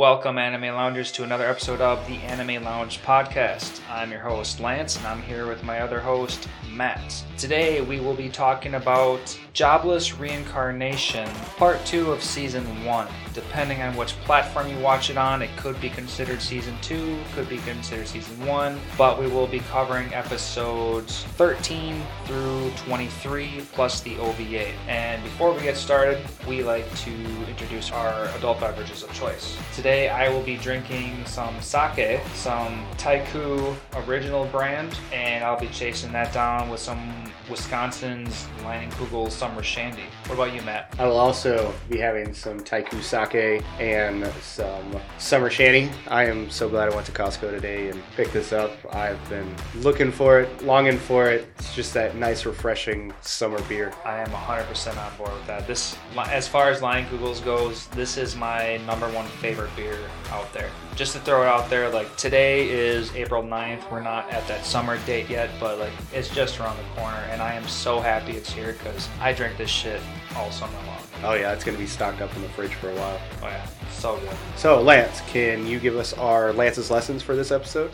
Welcome, Anime Loungers, to another episode of the Anime Lounge podcast. I'm your host, Lance, and I'm here with my other host, Matt. Today, we will be talking about Jobless Reincarnation, part two of season one. Depending on which platform you watch it on, it could be considered season two, could be considered season one, but we will be covering episodes 13 through 23 plus the OVA. And before we get started, we like to introduce our adult beverages of choice. Today, I will be drinking some sake, some Taiku original brand, and I'll be chasing that down with some Wisconsin's Leinenkugel Summer Shandy. What about you, Matt? I will also be having some Taiku sake and some summer shandy. I am so glad I went to Costco today and picked this up. I've been looking for it, longing for it. It's just that nice, refreshing summer beer. I am 100% on board with that. This, as far as Leinenkugels goes, this is my number one favorite beer out there. Just to throw it out there, like today is April 9th. We're not at that summer date yet, but like it's just around the corner, and I am so happy it's here because I drink this shit all summer long. Oh yeah, it's gonna be stocked up in the fridge for a while. Oh yeah, so good. So Lance, can you give us our Lance's lessons for this episode?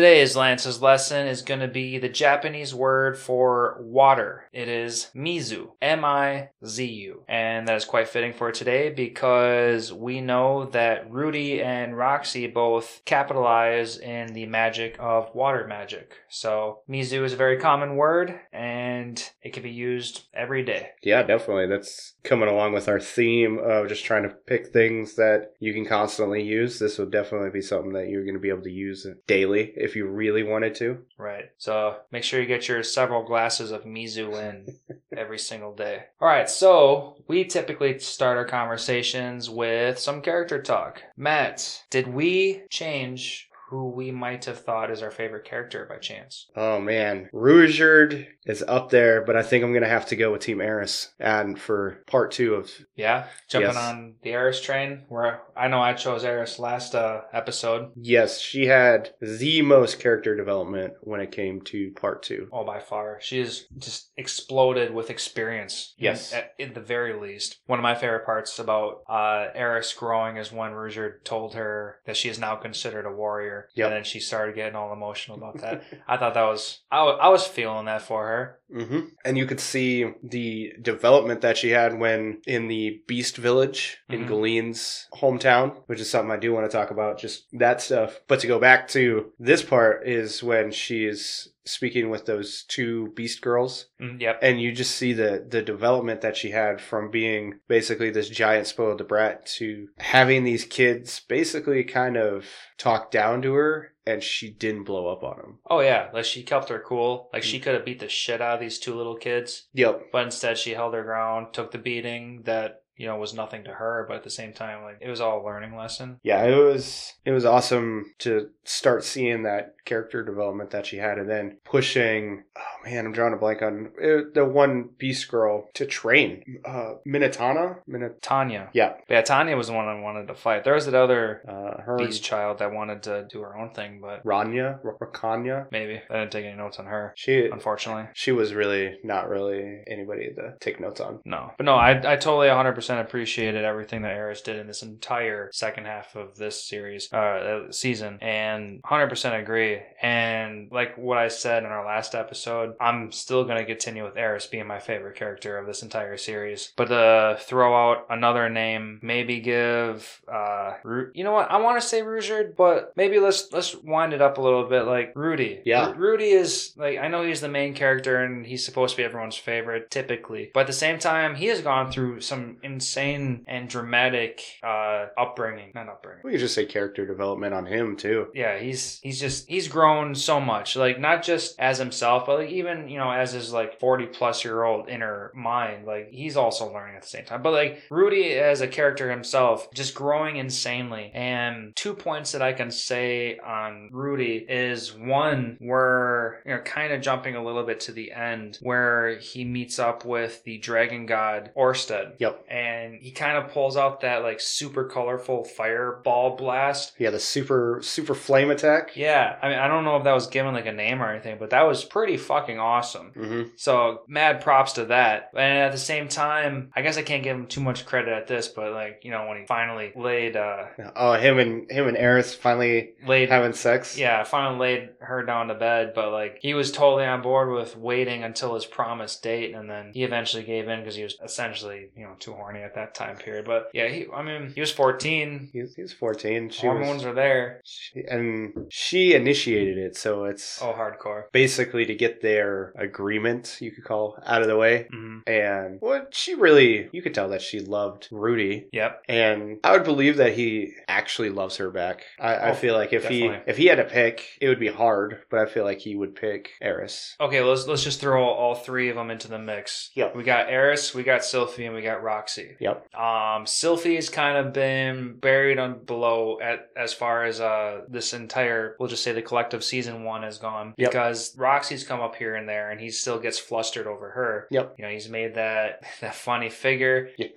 Today's Lance's lesson is going to be the Japanese word for water. It is mizu, M I Z U. And that is quite fitting for today because we know that Rudy and Roxy both capitalize in the magic of water magic. So, mizu is a very common word and it can be used every day. Yeah, definitely. That's coming along with our theme of just trying to pick things that you can constantly use. This would definitely be something that you're going to be able to use daily if you really wanted to. Right. So make sure you get your several glasses of Mizu in every single day. All right. So we typically start our conversations with some character talk. Matt, did we change who we might have thought is our favorite character by chance? Oh man, Ruijerd is up there, but I think I'm gonna have to go with Team Eris and for part two of Yeah, jumping Yes. on the Eris train. Where I know I chose Eris last uh, episode. yes, she had the most character development when it came to part two. Oh, by far. She is just exploded with experience. Yes. At, at the very least. One of my favorite parts about uh, Eris growing is when Ruijerd told her that she is now considered a warrior. Yep. And then she started getting all emotional about that. I thought that was, I I was feeling that for her. hmm And you could see the development that she had when in the Beast Village in Mhm. Galene's hometown, which is something I do want to talk about, just that stuff. But to go back to this part is when she is speaking with those two Beast girls. Mm, yep. and you just see the the development that she had from being basically this giant spoiled brat to having these kids basically kind of talk down to her and she didn't blow up on them Oh, yeah. Like she kept her cool. Like Mm. she could have beat the shit out of these two little kids. yep But instead, she held her ground, took the beating that, you know, was nothing to her. But at the same time, like, it was all a learning lesson. yeah it was it was awesome to start seeing that character development that she had and then pushing oh man i'm drawing a blank on it, the one beast girl to train uh minotana Minot- Tanya. yeah yeah, Tanya was the one I wanted to fight. There was that other uh her beast child that wanted to do her own thing, but ranya R- rakanya maybe I didn't take any notes on her. she Unfortunately, she was really not really anybody to take notes on. no. But no, I, I totally 100% appreciated everything that Eris did in this entire second half of this series, uh, uh, season, and 100% agree. And like what I said in our last episode, I'm still gonna continue with Eris being my favorite character of this entire series. But to throw out another name, maybe give, uh, Ru- you know what? I want to say Ruijerd, but maybe let's let's wind it up a little bit. Like Rudy, Yeah. Ru- Rudy is like I know he's the main character and he's supposed to be everyone's favorite typically, but at the same time he has gone through some insane and dramatic uh upbringing, not upbringing. We could just say character development on him too. Yeah, he's he's just he's grown so much. Like not just as himself, but like even you know as his like forty plus year old inner mind. Like he's also learning at the same time. But like Rudy as a character himself, just growing insanely. And two points that I can say on Rudy is one where you know kind of jumping a little bit to the end where he meets up with the dragon god Orsted. Yep. And and he kind of pulls out that like super colorful fireball blast. Yeah, the super super flame attack. Yeah, I mean, I don't know if that was given like a name or anything, but that was pretty fucking awesome. hmm So mad props to that. And at the same time, I guess I can't give him too much credit at this, but like you know when he finally laid uh Oh, him and him and Eris finally laid having sex. yeah finally laid her down to bed, but like he was totally on board with waiting until his promised date, and then he eventually gave in because he was essentially you know too horny at that time period. But yeah, he I mean he was fourteen. He's, he's 14. She Hormones was, are there. she, and she initiated it, so it's Oh, hardcore. basically to get their agreement, you could call, out of the way. hmm And what she really, you could tell that she loved Rudy. Yep. And I would believe that he actually loves her back. I, I Oh, feel like if definitely. he if he had to pick, it would be hard, but I feel like he would pick Eris. Okay, let's let's just throw all three of them into the mix. Yep. We got Eris, we got Sylphie, and we got Roxy. Yep. Um, Sylphie's kind of been buried on below at as far as uh this entire we'll just say the collective season one has gone Yep. because Roxy's come up here and there and he still gets flustered over her. Yep. You know, he's made that that funny figure Yeah.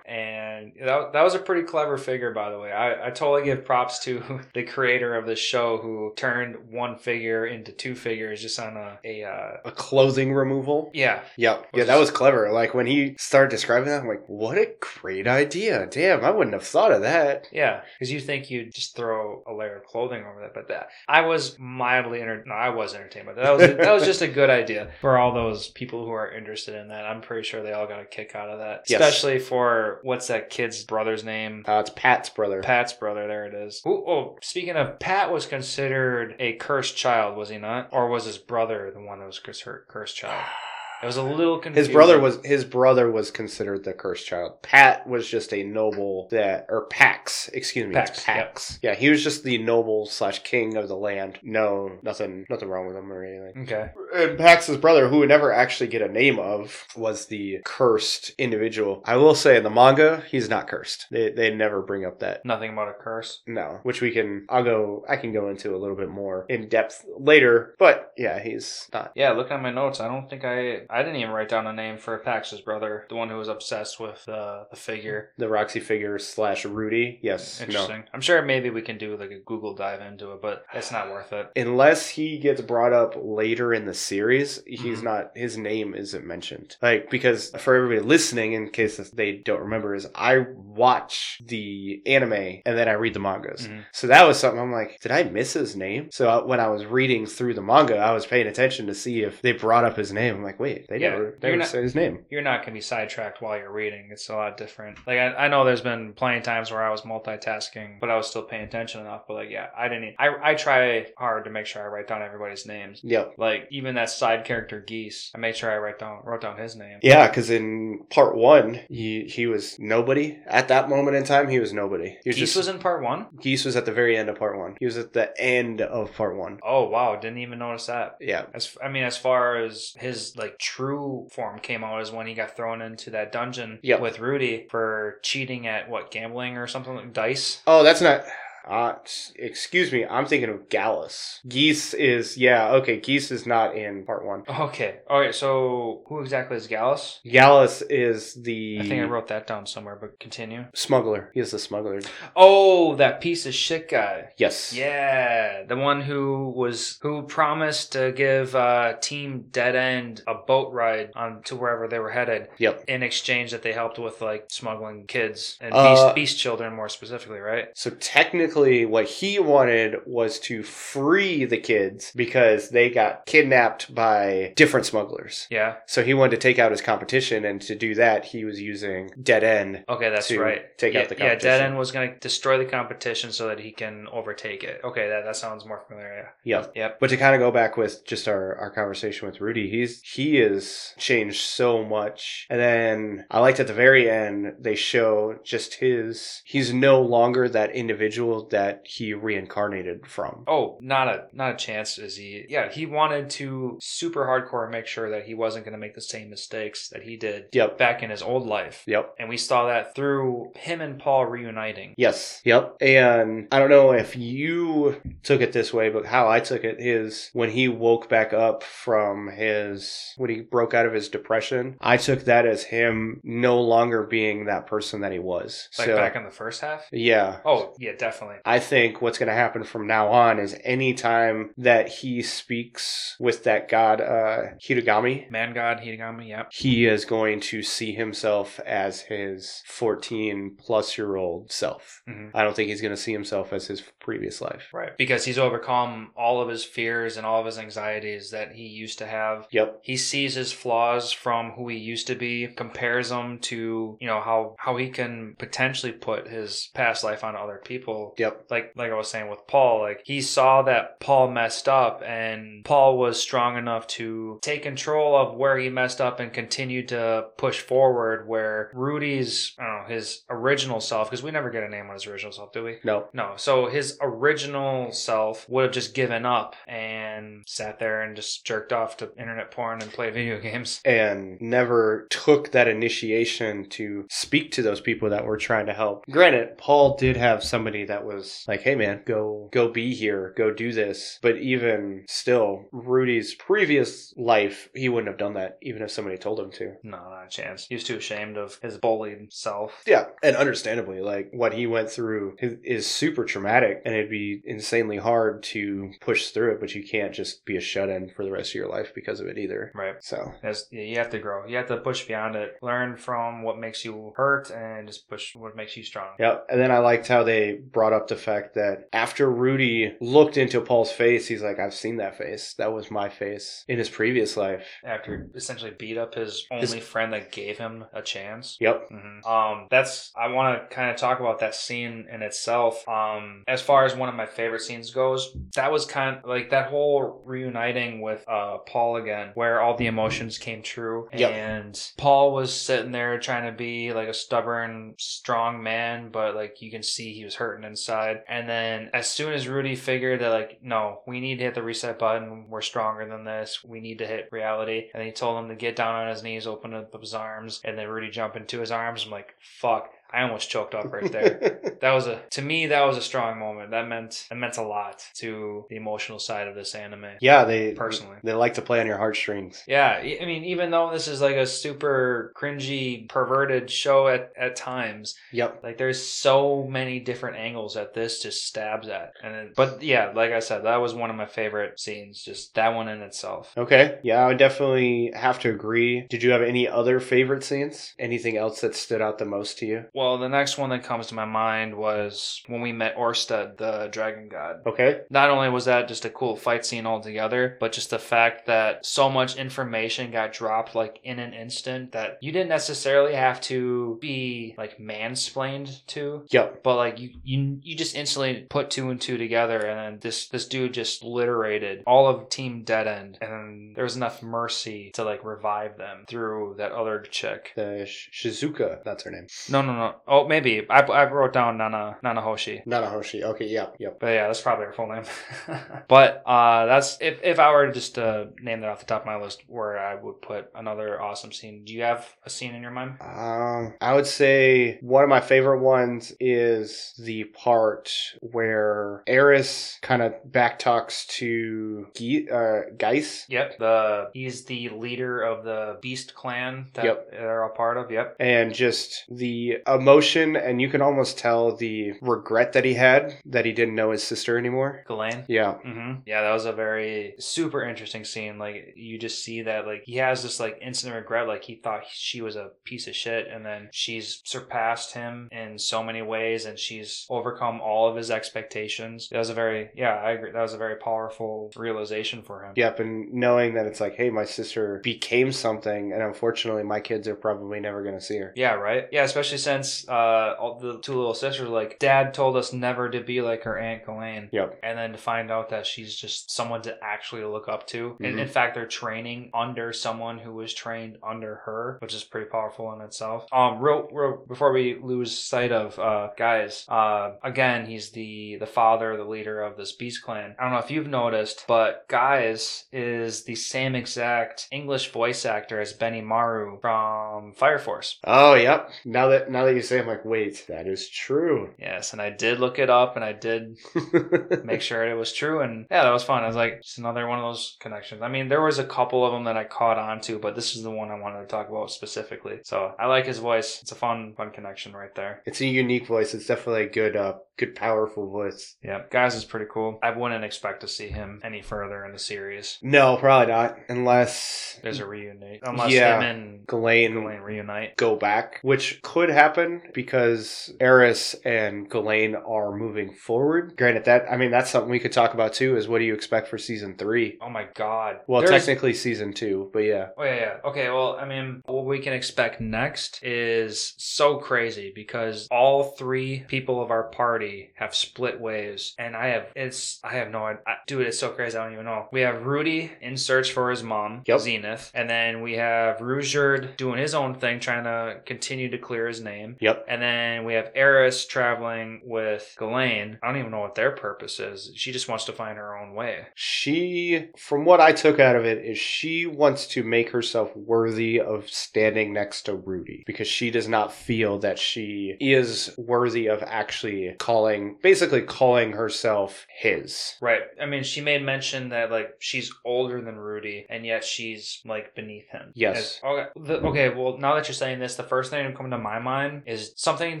and that, that was a pretty clever figure by the way. I, I totally give props to the creator of this show who turned one figure into two figures just on a, a uh a clothing removal. yeah. Yep. Was Yeah, that was clever. Like when he started describing that, I'm like, what a great idea. Damn, I wouldn't have thought of that. Yeah, because you think you'd just throw a layer of clothing over that, that I was mildly enter. No, I was entertained, but that was that was just a good idea for all those people who are interested in that. I'm pretty sure they all got a kick out of that, Yes. especially for what's that kid's brother's name? Uh, it's Pat's brother. Pat's brother. There it is. Ooh, oh, speaking of, Pat was considered a cursed child, was he not? Or was his brother the one that was cursed, cursed child? It was a little. His brother was his brother was considered the cursed child. Pat was just a noble that or Pax, excuse me, Pax, Pax. Yeah, he was just the noble slash king of the land. No, nothing, nothing wrong with him or anything. okay. And Pax's brother, who would never actually get a name of, was the cursed individual. I will say in the manga, he's not cursed. They they never bring up that. Nothing about a curse. No, which we can. I'll go. I can go into a little bit more in depth later. But yeah, he's not. Yeah, looking at my notes, I don't think I I didn't even write down a name for Pax's brother, the one who was obsessed with uh, the figure. The Roxy figure slash Rudy. Yes. No. Interesting. I'm sure maybe we can do like a Google dive into it, but it's not worth it. unless he gets brought up later in the series, he's Mhm. not his name isn't mentioned. Like because for everybody listening, in case they don't remember, is I watch the anime and then I read the mangas. Mhm. So that was something I'm like, did I miss his name? So I, when I was reading through the manga, I was paying attention to see if they brought up his name. I'm like, wait, they Yeah, never, never not- said his name. You're not gonna be sidetracked while you're reading. It's a lot different. Like I, I know there's been plenty of times where I was multitasking, but I was still paying attention enough. But like, yeah, I didn't. I I try hard to make sure I write down everybody's names. Yep. Like even that side character Geese, I made sure I write down wrote down his name. Yeah, because in part one, he he was nobody at that moment in time. He was nobody. He was Geese just was in part one. Geese was at the very end of part one. He was at the end of part one. Oh wow, didn't even notice that. Yeah. As I mean, as far as his like true form came out, is when he got thrown into that dungeon Yep. with Rudy for cheating at what gambling or something like dice. Oh, that's not. Uh, excuse me. I'm thinking of Gallus. Geese is yeah. Okay, Geese is not in part one. Okay, all right. So who exactly is Gallus? Gallus is the I think I wrote that down somewhere, but continue. smuggler. He is the smuggler. Oh, that piece of shit guy. Yes. Yeah, the one who was who promised to give uh, Team Dead End a boat ride on to wherever they were headed Yep. in exchange that they helped with like smuggling kids and Uh, beast, beast children more specifically, right? So technically, what he wanted was to free the kids because they got kidnapped by different smugglers. Yeah. So he wanted to take out his competition, and to do that, he was using Dead End. Okay, that's right. take yeah, out the competition. Yeah, Dead. End was going to destroy the competition so that he can overtake it. Okay, that, that sounds more familiar. Yep. Yep. But to kind of go back with just our, our conversation with Rudy, he's he is changed so much. And then I liked at the very end they show just his he's no longer that individual world that he reincarnated from. Oh, not a not a chance. Is he? Yeah, he wanted to super hardcore make sure that he wasn't going to make the same mistakes that he did Yep. back in his old life. Yep. And we saw that through him and Paul reuniting. Yes. Yep. And I don't know if you took it this way, but how I took it is when he woke back up from his when he broke out of his depression, I took that as him no longer being that person that he was. Like so back in the first half. yeah. Oh, yeah, definitely. I think what's going to happen from now on is anytime that he speaks with that god, uh, Hitogami, Man God, Hitogami, yep. he is going to see himself as his 14 plus year old self. Mhm. I don't think he's going to see himself as his previous life. Right. Because he's overcome all of his fears and all of his anxieties that he used to have. Yep. He sees his flaws from who he used to be, compares them to, you know, how how he can potentially put his past life on other people. Yep. Like like I was saying with Paul, like he saw that Paul messed up and Paul was strong enough to take control of where he messed up and continue to push forward where Rudy's I don't know, his original self, because we never get a name on his original self, do we? No. No, so his original self would have just given up and sat there and just jerked off to internet porn and play video games. And never took that initiation to speak to those people that were trying to help. Granted, Paul did have somebody that was like, "Hey, man, go, go, be here, go do this." But even still, Rudy's previous life, he wouldn't have done that, even if somebody told him to. No, not a chance. He was too ashamed of his bullied self. Yeah, and understandably, like what he went through is super traumatic, and it'd be insanely hard to push through it. But you can't just be a shut in for the rest of your life because of it either. Right. So you have to grow. You have to push beyond it. Learn from what makes you hurt and just push what makes you strong. yep and then I liked how they brought up the fact that after Rudy looked into Paul's face, he's like, "I've seen that face. That was my face in his previous life." After essentially beat up his only friend that gave him a chance. Yep. hmm Um, that's I want to kind of talk about that scene in itself. Um, as far as one of my favorite scenes goes, that was kind of like that whole reuniting with uh Paul again, where all the emotions came true, Yep. and Paul was sitting there trying to be like a stubborn, strong man, but like you can see he was hurting inside. And then as soon as Rudy figured that like, no, we need to hit the reset button, we're stronger than this, we need to hit reality, and he told him to get down on his knees, open up his arms, and then Rudy jump into his arms. I'm like, fuck. I almost choked up right there. that was a to me that was a strong moment. That meant that meant a lot to the emotional side of this anime. yeah, they Personally. they like to play on your heartstrings. Yeah, I I mean, even though this is like a super cringy, perverted show at, at times, Yep. like there's so many different angles that this just stabs at. And it, but yeah, like I said, that was one of my favorite scenes. Just that one in itself. Okay. Yeah, I would definitely have to agree. Did you have any other favorite scenes? Anything else that stood out the most to you? Well, the next one that comes to my mind was when we met Orsted, the dragon god. Okay. Not only was that just a cool fight scene altogether, but just the fact that so much information got dropped like in an instant that you didn't necessarily have to be like mansplained to. Yep. But like you, you, you just instantly put two and two together, and then this this dude just obliterated all of Team Dead End, and there was enough mercy to like revive them through that other chick. The Sh- Shizuka, that's her name. No, no, no. Oh, maybe I, I wrote down Nana Nana Hoshi. Nanahoshi. Okay. Yep. Yep. But yeah, that's probably her full name. but uh, that's if, if I were to just uh, name that off the top of my list, where I would put another awesome scene. Do you have a scene in your mind? Um, I would say one of my favorite ones is the part where Eris kind of backtalks to Ge- uh, Gyes. Yep. The he's the leader of the Beast Clan that Yep. they're all part of. Yep. And just the emotion, and you can almost tell the regret that he had that he didn't know his sister anymore. Ghislaine. Yeah, hmm Yeah, that was a very super interesting scene. Like you just see that like he has this like instant regret. Like he thought she was a piece of shit, and then she's surpassed him in so many ways, and she's overcome all of his expectations. That was a very yeah, I agree. That was a very powerful realization for him. yep. And knowing that it's like, hey, my sister became something, and unfortunately, my kids are probably never going to see her. Yeah, right. Yeah, especially since uh, all the two little sisters, like, Dad told us never to be like her Aunt Ghislaine. Yep. And then to find out that she's just someone to actually look up to. And Mhm. in fact, they're training under someone who was trained under her, which is pretty powerful in itself. Um, real, real before we lose sight of uh, Gyes, uh, again, he's the the father, the leader of this Beast Clan. I don't know if you've noticed, but Gyes is the same exact English voice actor as Benimaru from Fire Force. Oh, yep. Now that now that you say, I'm like, wait, that is true. Yes, and I did look it up, and I did make sure it was true. And yeah, that was fun. I was like, it's another one of those connections. I mean, there was a couple of them that I caught on to, but this is the one I wanted to talk about specifically. So I like his voice. It's a fun, fun connection right there. It's a unique voice. It's definitely a good, uh, good, powerful voice. Yeah, Gyes is pretty cool. I wouldn't expect to see him any further in the series. No, probably not, unless There's a reunite, unless Yeah. him and Ghislaine Ghislaine reunite. go back, which could happen because Eris and Ghislaine are moving forward. Granted, that I mean that's something we could talk about too. Is what do you expect for season three? Oh my god. Well, There's- technically season two, but yeah, Oh yeah, yeah. Okay, well, I mean, what we can expect next is so crazy because all three people of our party have split ways, and I have it's I have no idea. Dude, it's so crazy. I don't even know. We have Rudy in search for his mom, Yep. Zenith, and then we have Ruijerd doing his own thing, trying to continue to clear his name. Yep. And then we have Eris traveling with Ghislaine. I don't even know what their purpose is. She just wants to find her own way. She, from what I took out of it, is she wants to make herself worthy of standing next to Rudy because she does not feel that she is worthy of actually calling, basically calling herself his. Right. I mean, she made mention that like she's older than Rudy, and yet she's like beneath him. Yes. As- okay. The, okay. Well, now that you're saying this, the first thing that coming to my mind is something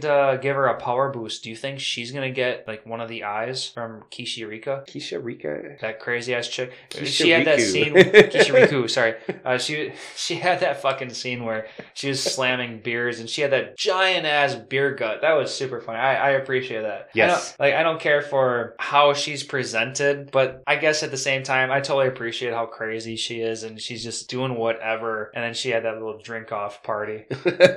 to give her a power boost. Do you think she's gonna get like one of the eyes from Kishirika? Keisha Rika. That crazy ass chick. Kisha she had that scene. Kishiriku, sorry. Uh, she she had that fucking scene where she was slamming beers, and she had that giant ass beer gut. That was super funny. I, I appreciate that. Yes. I don't, like I don't care for how she's presented, but I guess at the same time, I totally appreciate how crazy she is, and she's just doing whatever. And then she had that little drink off party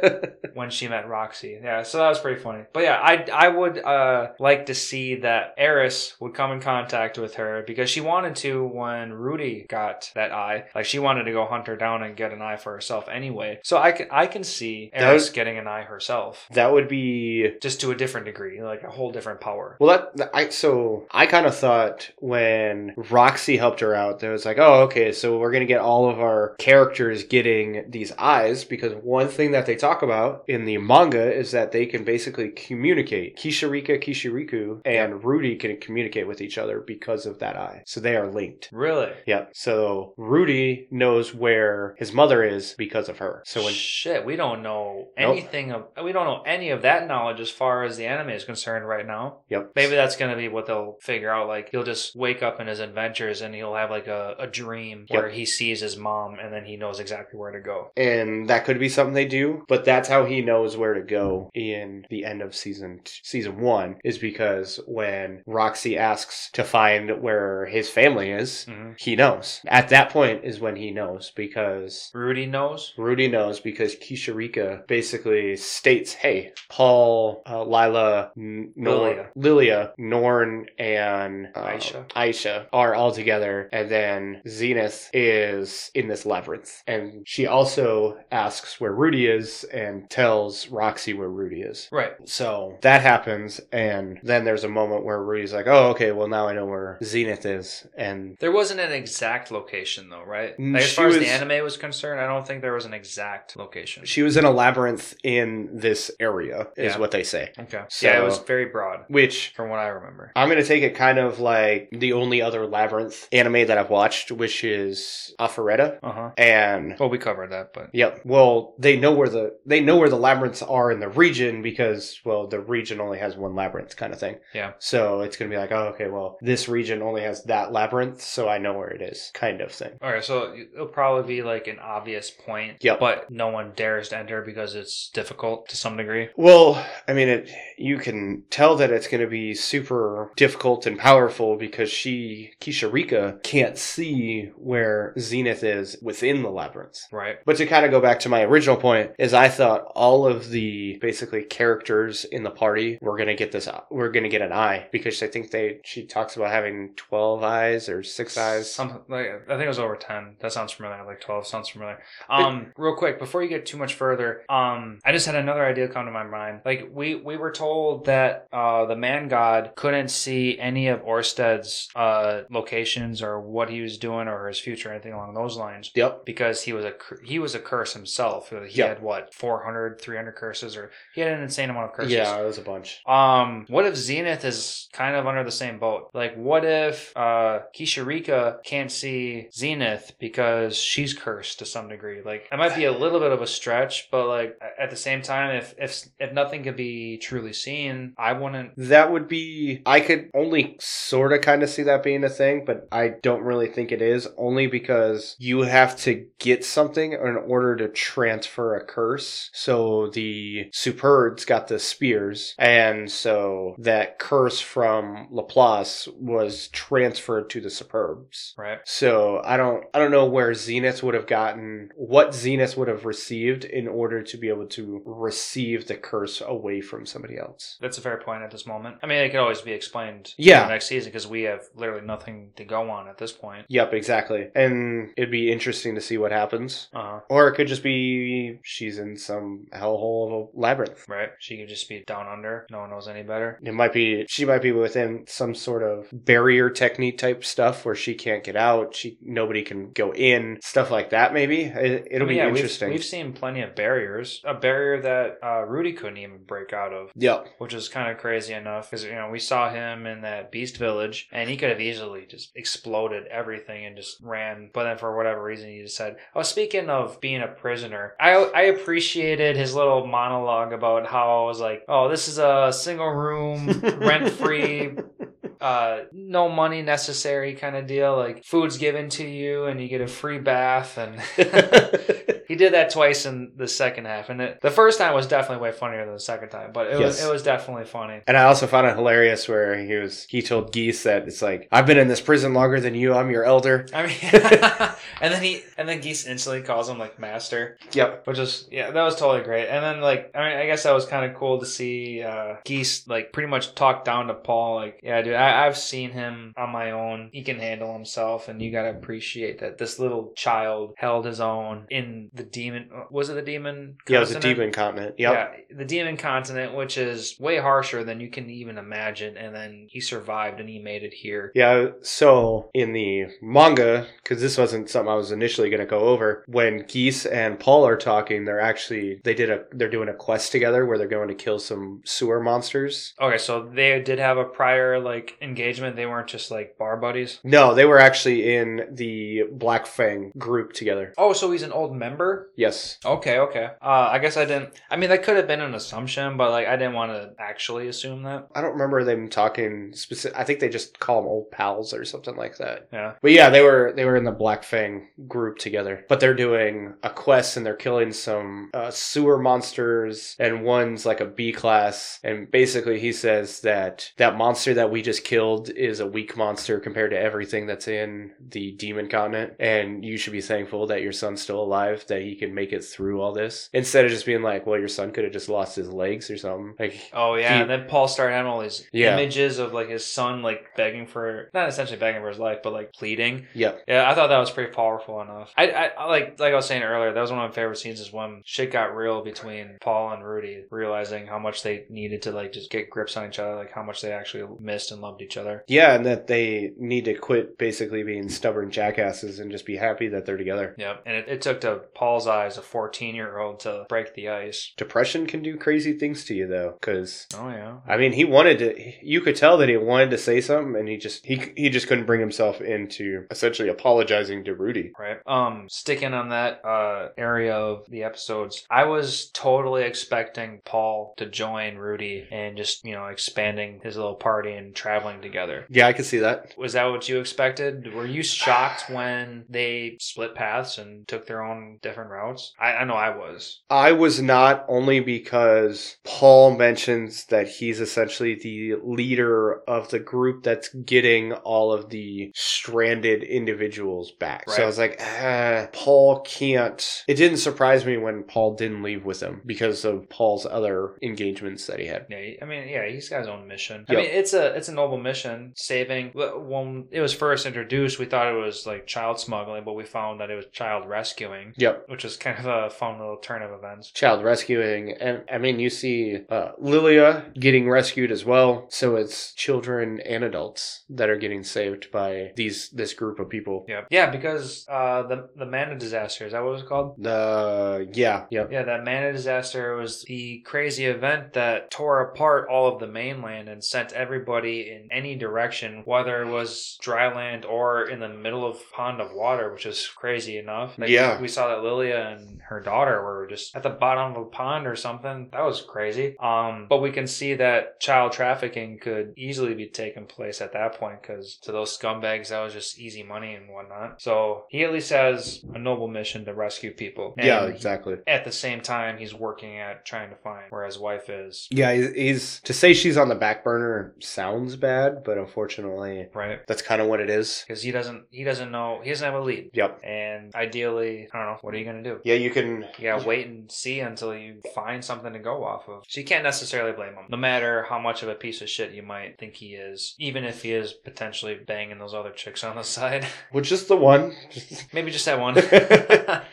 when she met Roxy. Yeah, so that was pretty funny. But yeah, I I would uh like to see that Eris would come in contact with her because she wanted to when Rudy got that eye. Like she wanted to go hunt her down and get an eye for herself anyway. So I can I can see That Eris was- getting an eye herself. that would be Just to a different degree, like a whole different power. Well, that, that- I so I kind of thought when Roxy helped her out, there was like, oh, okay, so we're gonna get all of our characters getting these eyes because one thing that they talk about in the manga is that they can basically communicate. Kishirika, Kishiriku, and Rudy can communicate with each other because of that eye, so they are linked. Really? Yep. So Rudy knows where his mother is because of her. So when Shit, we don't know Nope. anything of we don't know any of that knowledge as far as the anime is concerned right now. yep, Maybe that's gonna be what they'll figure out. Like he'll just wake up in his adventures and he'll have like a, a dream Yep. where he sees his mom and then he knows exactly where to go. and that could be something they do but that's how he knows where to go in the end of season t- season one is because when roxy asks to find where his family is Mhm. he knows at that point is when he knows because Rudy knows. Rudy knows because Kishirika basically states, "Hey, Paul, uh, Lila, N- Lilia. Lilia, Norn, and uh, Aisha. Aisha are all together, and then Zenith is in this labyrinth, and she also asks where Rudy is and tells Roxy where Rudy is. Right. So that happens, and then there's a moment where Rudy's like, "Oh, okay, well now I know where Zenith is," and There wasn't an exact location though, right? Mm, Like, as far as the anime was concerned, I don't think there was an exact location. she was in a labyrinth in this area, is Yeah. what they say. okay. So- yeah, it was very broad Which from what I remember. I'm gonna take it kind of like the only other labyrinth anime that I've watched, which is Arifureta. Uh huh. And Well, we covered that, but yep, well, they know where the they know where the labyrinths are in the region because well, the region only has one labyrinth kind of thing. Yeah. So it's gonna be like, oh, okay, well, this region only has that labyrinth, so I know where it is, kind of thing. all right so it'll probably be like an obvious point, Yep. but no one dares to enter because it's difficult to some degree. Well, I mean, it you can tell that it's going to be super difficult and powerful because she, Kishirika, can't see where Zenith is within the labyrinth. Right. But to kind of go back to my original point, is I thought all of the basically characters in the party we're gonna get this. We're gonna get an eye because I think they. She talks about having twelve eyes or six eyes. Something like I think it was over ten. That sounds familiar. Like twelve sounds familiar. Um, real quick before you get too much further, um, I just had another idea come to my mind. Like we we were told that uh the man god couldn't see any of Orsted's uh locations or what he was doing or his future or anything along those lines Yep. because he was a he was a curse himself. He Yeah. had what 400, 300 curses or he had an insane amount of curses. Yeah, it was a bunch. Um, what if Zenith is kind of under the same boat? Like, what if uh Kishirika can't see Zenith because she's cursed to some degree? Like, it might be a little bit of a stretch, but like at the same time, if if if nothing could be truly seen, I wouldn't. That would be. I could only sort of kind of see that being a thing, but I don't really think it is, only because you have to get something in order to transfer a curse. So the Superds got the spears, and so that curse from Laplace was transferred to the Superds. Right. So I don't I don't know where Zenith would have gotten what Zenith would have received in order to be able to receive the curse away from somebody else. That's a fair point at this moment. I mean, it could always be explained Yeah. next season because we have literally nothing to go on at this point. Yep, exactly. And it'd be interesting to see what happens. Uh huh. Or it could just be she's in some hellhole of a labyrinth. Right. She could just be down under. No one knows any better. It might be she might be within some sort of barrier technique type stuff where she can't get out. She nobody can go in. Stuff like that. Maybe it, it'll be Yeah, we've- interesting. We've, seen plenty of barriers. A barrier that uh, Rudy couldn't even break out of. Yep. which is kind of crazy enough because you know we saw him in that beast village and he could have easily just exploded everything and just ran but then for whatever reason he just said oh speaking of being a prisoner i i appreciated his little monologue about how i was like oh this is a single room rent free uh no money necessary kind of deal. Like food's given to you and you get a free bath and he did that twice in the second half and it, the first time was definitely way funnier than the second time but it was it was definitely funny And I also found it hilarious where he was he told Geese that it's like I've been in this prison longer than you. I'm your elder. I mean, and then he and then Geese instantly calls him like master, Yep. which is yeah, that was totally great. And then like I mean, I guess that was kind of cool to see uh, Geese like pretty much talk down to Paul. Like, yeah, dude, I, I've seen him on my own. He can handle himself, and you gotta appreciate that this little child held his own in the demon. Uh, was it the demon? Yeah, it was continent? demon continent. Yep. Yeah, the demon continent, which is way harsher than you can even imagine. And then he survived, and he made it here. Yeah, so in the manga, because this wasn't something I was initially going to go over, when Geese and Paul are talking, they're actually they did a they're doing a quest together where they're going to kill some sewer monsters. Okay, so they did have a prior like engagement. They weren't just like bar buddies. No, they were actually in the Black Fang group together. Oh, so he's an old member. Yes. Okay, okay. Uh, I guess I didn't. I mean, that could have been an assumption, but like I didn't want to actually assume that. I don't remember them talking specific. I think they just call them old pals or something like that. Yeah. But yeah, they were they were in the Black Fang group together. But they're doing a quest and they're killing some uh, sewer monsters, and one's like a B class. And basically, he says that that monster that we just killed is a weak monster compared to everything that's in the demon continent. And you should be thankful that your son's still alive, that he can make it through all this, instead of just being like, well, your son could have just lost his legs or something. Like, Oh yeah, He- and then Paul started having all these Yeah. images of like his son like begging for not essentially begging for his life, but like pleading. yep. Yeah, I thought that was pretty powerful enough. I, I, I like like I was saying earlier, that was one of my favorite scenes is when shit got real between Paul and Rudy, realizing how much they needed to like just get grips on each other, like how much they actually missed and loved each other. Yeah, and that they need to quit basically being stubborn jackasses and just be happy that they're together. Yep. And it, it took to Paul's eyes a 14 year old to break the ice. Depression can do crazy things to you though, because Oh yeah. I mean, he wanted to. You could tell that he wanted to say something, and he just he he just couldn't bring himself into essentially apologizing to Rudy. Right. Um, sticking on that uh area of the episodes, I was totally expecting Paul to join Rudy and just you know expanding his little party and traveling together. Yeah, I could see that. Was that what you expected? Were you shocked when they split paths and took their own different routes. I, I know I was. I was not only because Paul mentions that he's essentially the leader of the group that's getting all of the stranded individuals back. So I was like, ah, Paul can't. It didn't surprise me when Paul didn't leave with him because of Paul's other engagements that he had. Yeah, I mean, yeah, he's got his own mission. Yep. I mean, it's a it's a noble mission. Saving when it was first introduced, we thought it was like child smuggling, but we found that it was child rescuing, Yep. Which is kind of a fun little turn of events. Child rescuing, and I mean, you see uh, Lilia getting rescued as well. So it's children and adults that are getting saved by these this group of people. Yeah, yeah, because uh, the the Mana disaster is that what it was called? The yeah, yep. Yeah, that Mana disaster was the crazy event that tore apart all of the mainland and sent everybody in any direction, whether it was dry land or in the middle of pond of water, which is crazy enough. Like, Yeah. we saw that Lilia and her daughter were just at the bottom of a pond or something. That was crazy. Um, but we can see that child trafficking could easily be taking place at that point because to those scumbags, that was just easy money and whatnot. So he at least has a noble mission to rescue people. Yeah, And exactly. at the same time he's working at trying to find where his wife is Yeah, he's, he's to say she's on the back burner sounds bad, but unfortunately, right that's kind of what it is. because he doesn't he doesn't know he doesn't have a lead Yep. and ideally i don't know what are you gonna do Yeah, you can. Yeah, wait and see until you find something to go off of so you can't necessarily blame him no matter how much of a piece of shit you might think he is even if he is potentially banging those other chicks on the side Well, just the one. maybe just that one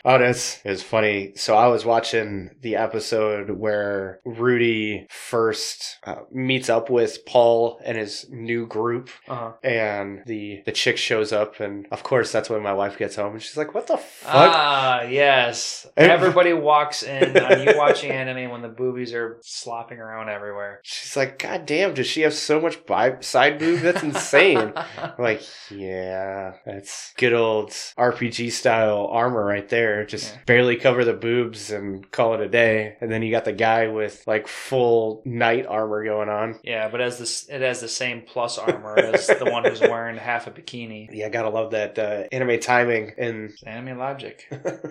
oh, that's it's funny. So I was watching the episode where Rudy first uh, meets up with Paul and his new group, uh-huh. and the the chick shows up, and of course that's when my wife gets home, and she's like, "What the fuck?" Ah, yes. Everybody walks in on you watching anime when the boobies are slopping around everywhere. She's like, "God damn, does she have so much bi- side boob? That's insane." I'm like, yeah, that's good old RPG style armor right there. Just Yeah. barely cover the boobs and call it a day. And then you got the guy with like full knight armor going on. yeah, but as this, it has the same plus armor as the one who's wearing half a bikini. Yeah, I gotta love that uh, anime timing and. Anime logic.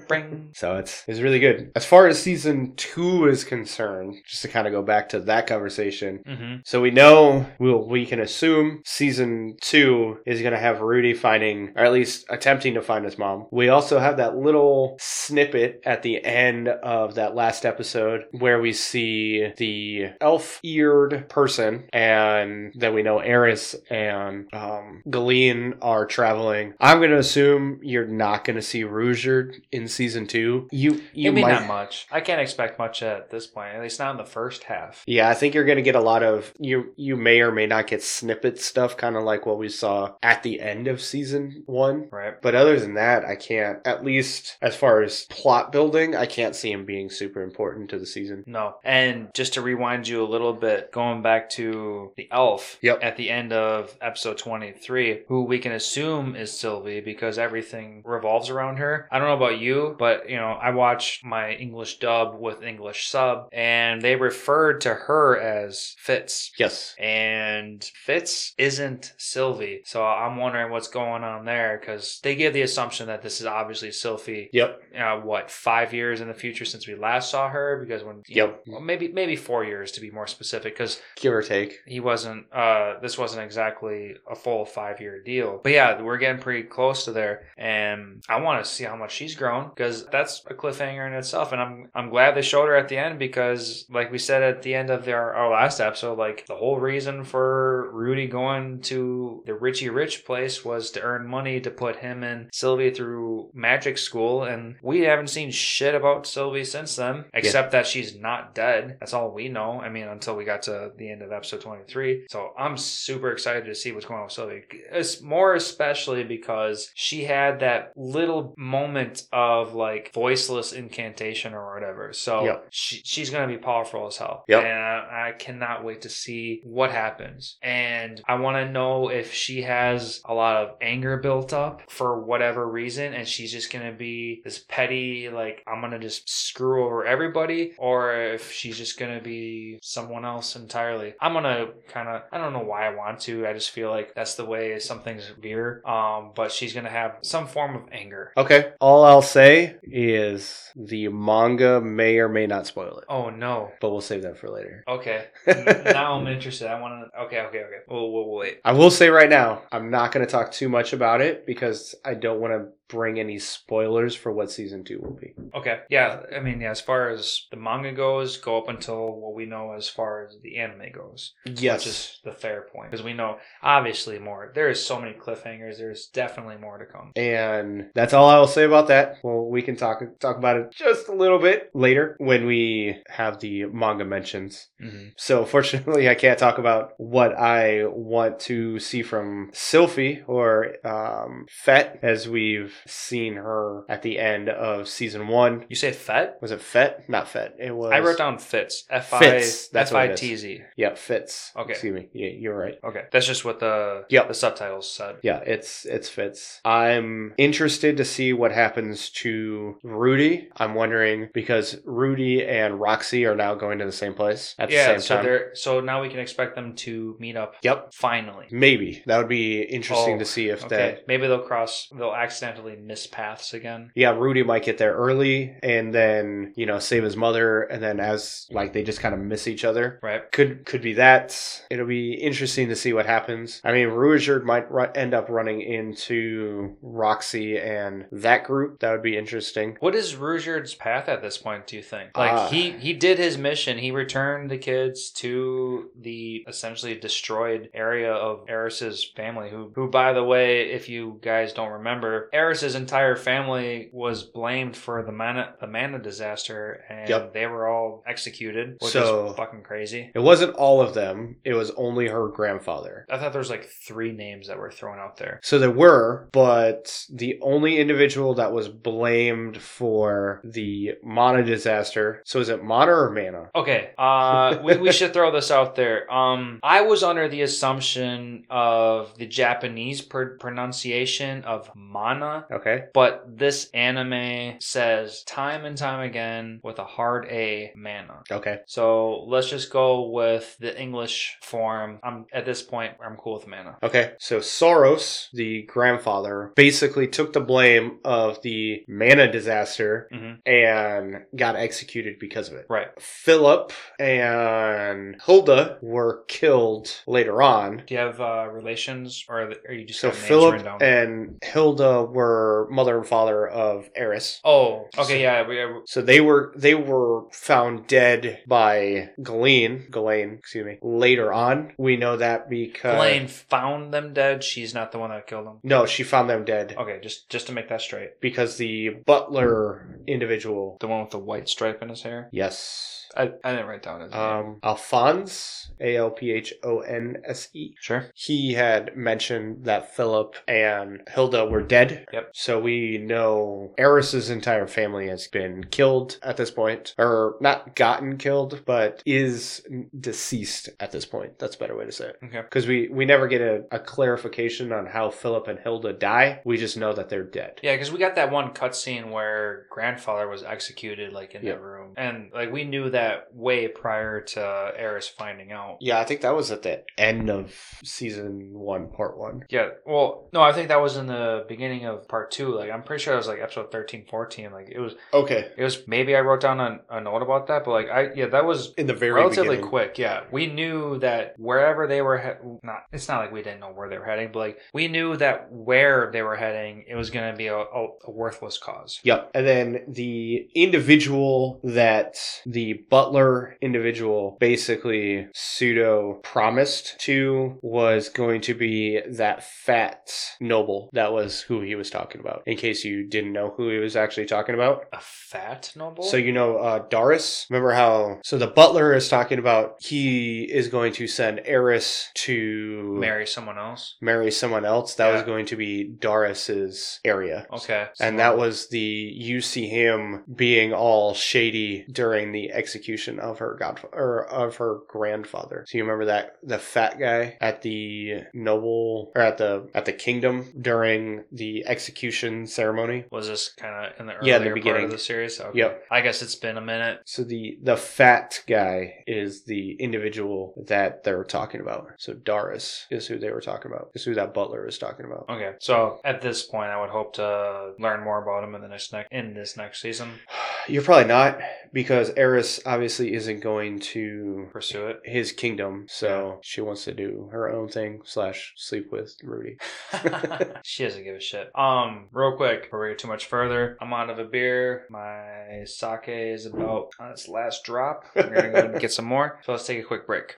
Bring. So it's it's really good. As far as season two is concerned, just to kind of go back to that conversation, hmm So we know we'll, we can assume season two is going to have Rudy finding, or at least attempting to find his mom. We also have that little snippet at the end of that last episode where we see the elf eared person, and then we know Eris and um, Galeen are traveling. I'm going to assume you're not going to see Ruijerd in season two. You you Maybe might not much. I can't expect much at this point. At least not in the first half. Yeah, I think you're gonna get a lot of you. You may or may not get snippet stuff, kind of like what we saw at the end of season one. Right. But other than that, I can't. At least as far as plot building, I can't see him being super important to the season. No. And just to rewind you a little bit, going back to the elf Yep. at the end of episode 23, who we can assume is Sylphie because everything revolves around her. I don't know about you, but you know, I watched my English dub with English sub and they referred to her as Fitz. Yes. And Fitz isn't Sylphie. So I'm wondering what's going on there because they give the assumption that this is obviously Sylphie Yep. uh, what five years in the future since we last saw her because when Yep. know, well, maybe maybe four years to be more specific because Give or take. he wasn't uh this wasn't exactly a full five year deal but yeah we're getting pretty close to there and i want to see how much she's grown because that's a cliffhanger in itself and i'm i'm glad they showed her at the end because like we said at the end of their our last episode like the whole reason for rudy going to the richie rich place was to earn money to put him and sylphie through magic school and we haven't seen shit about sylphie since then except that she's not dead. That's all we know. I mean until we got to the end of episode 23 so i'm super excited to see what's going on with sylphie it's more especially because she had that little moment of like voiceless incantation or whatever so Yep. she, she's gonna be powerful as hell Yep. and I, I cannot cannot wait to see what happens. And I want to know if she has a lot of anger built up for whatever reason and she's just going to be this petty, like, I'm going to just screw over everybody, or if she's just going to be someone else entirely. I'm going to kind of, I don't know why I want to. I just feel like that's the way some things veer. Um, but she's going to have some form of anger. Okay. All I'll say is the manga may or may not spoil it, Oh, no. but we'll save that for later. Okay. Now I'm interested. I want to. Okay, okay, okay. We'll, we'll, we'll wait. I will say right now, I'm not going to talk too much about it because I don't want to bring any spoilers for what season two will be. Okay. Yeah. I mean, yeah, as far as the manga goes, go up until what we know as far as the anime goes. Yes. Which is the fair point. Because we know, obviously, more. There is so many cliffhangers. There's definitely more to come. And that's all I will say about that. Well, we can talk talk about it just a little bit later when we have the manga mentions. Mm-hmm. So fortunately, I can't talk about what I want to see from Sylphie or um, Fet, as we've seen her at the end of season one. You say Fet? Was it Fet? Not Fet. It was. I wrote down Fitz. F I F I. T Z. Yeah, Fitz. Okay. Excuse me. Yeah, you're right. Okay. That's just what the Yep. the subtitles said. Yeah, it's it's Fitz. I'm interested to see what happens to Rudy. I'm wondering because Rudy and Roxy are now going to the same place at yeah. the same so time. they're so now we can expect them to meet up. Yep. Finally. Maybe that would be interesting Oh, to see if they. Okay. that. Maybe they'll cross. They'll accidentally miss paths again. Yeah, Rudy might get there early and then you know save his mother, and then as like they just kind of miss each other. Right. Could could be that. It'll be interesting to see what happens. I mean, Ruijerd might end up running into Roxy and that group. That would be interesting. What is Ruijerd's path at this point? Do you think? Like Ah. he he did his mission. He returned the kids to the essentially destroyed area of Eris's family. Who who by the way, if you guys don't remember, Eris's entire family was blamed for the mana the mana disaster, and Yep. they were all executed, which So- is fucking crazy. It wasn't all of them. It was only her grandfather. I thought there was like three names that were thrown out there. So there were, but the only individual that was blamed for the Mana disaster. So is it Mana or Mana? Okay, uh, we, we should throw this out there. Um, I was under the assumption of the Japanese pr- pronunciation of mana, Okay. but this anime says time and time again with a hard A, mana. Okay. So let's just go with the English form. I'm at this point. I'm cool with mana. Okay. So Sauros, the grandfather, basically took the blame of the Mana disaster hmm and got executed because of it. Right. Philip and Hilda were killed later on. Do you have uh, relations, or are you just So Philip and Hilda were mother and father of Eris. oh, okay, So- yeah. We, uh, So they were they were found dead by Ghislaine, Ghislaine, excuse me. Later on, we know that because Ghislaine found them dead. She's not the one that killed them. No, she found them dead Okay, just just to make that straight. because the butler individual. The one with the white stripe in his hair. Yes. I, I didn't write down his name. Um, Alphonse, A L P H O N S E. Sure. He had mentioned that Philip and Hilda were dead. Yep. So we know Eris's entire family has been killed at this point, or not gotten killed, but is deceased at this point. That's a better way to say it. Okay. Because we we never get a, a clarification on how Philip and Hilda die. We just know that they're dead. Yeah, because we got that one cutscene where grandfather was executed, like in Yep. that room, and like we knew that way prior to Eris finding out. Yeah, I think that was at the end of season one, part one. Yeah, well, no, I think that was in the beginning of part two. Like, I'm pretty sure it was like episode 13, 14. Like, it was, Okay. it was maybe I wrote down a, a note about that, but like, I, yeah, that was In the very relatively beginning. quick. Yeah, we knew that wherever they were, he- not it's not like we didn't know where they were heading, but like we knew that where they were heading, it was going to be a, a, a worthless cause. Yep. And then the individual that the butler individual basically pseudo promised to was going to be that fat noble. That was who he was talking about. In case you didn't know who he was actually talking about. A fat noble. So you know uh Doris? Remember how so the butler is talking about he is going to send Eris to marry someone else. marry someone else. That was going to be Doris's area. Okay, And that was the you see him being all shady during the execution execution of her godfather or of her grandfather. So you remember that the fat guy at the noble or at the at the kingdom during the execution ceremony. Was this kind of in the Yeah, earlier the part beginning. of the series? Okay. Yep. I guess it's been a minute. So the the fat guy is the individual that they're talking about. So Doris is who they were talking about. Is who that butler is talking about. Okay, so at this point, I would hope to learn more about him in the next next in this next season. You're probably not because Eris obviously isn't going to Pursue it. his kingdom, so she wants to do her own thing slash sleep with Rudy. she doesn't give a shit. Um, real quick, before we get too much further, I'm out of a beer. My sake is about on its last drop. We're gonna go and get some more. So let's take a quick break.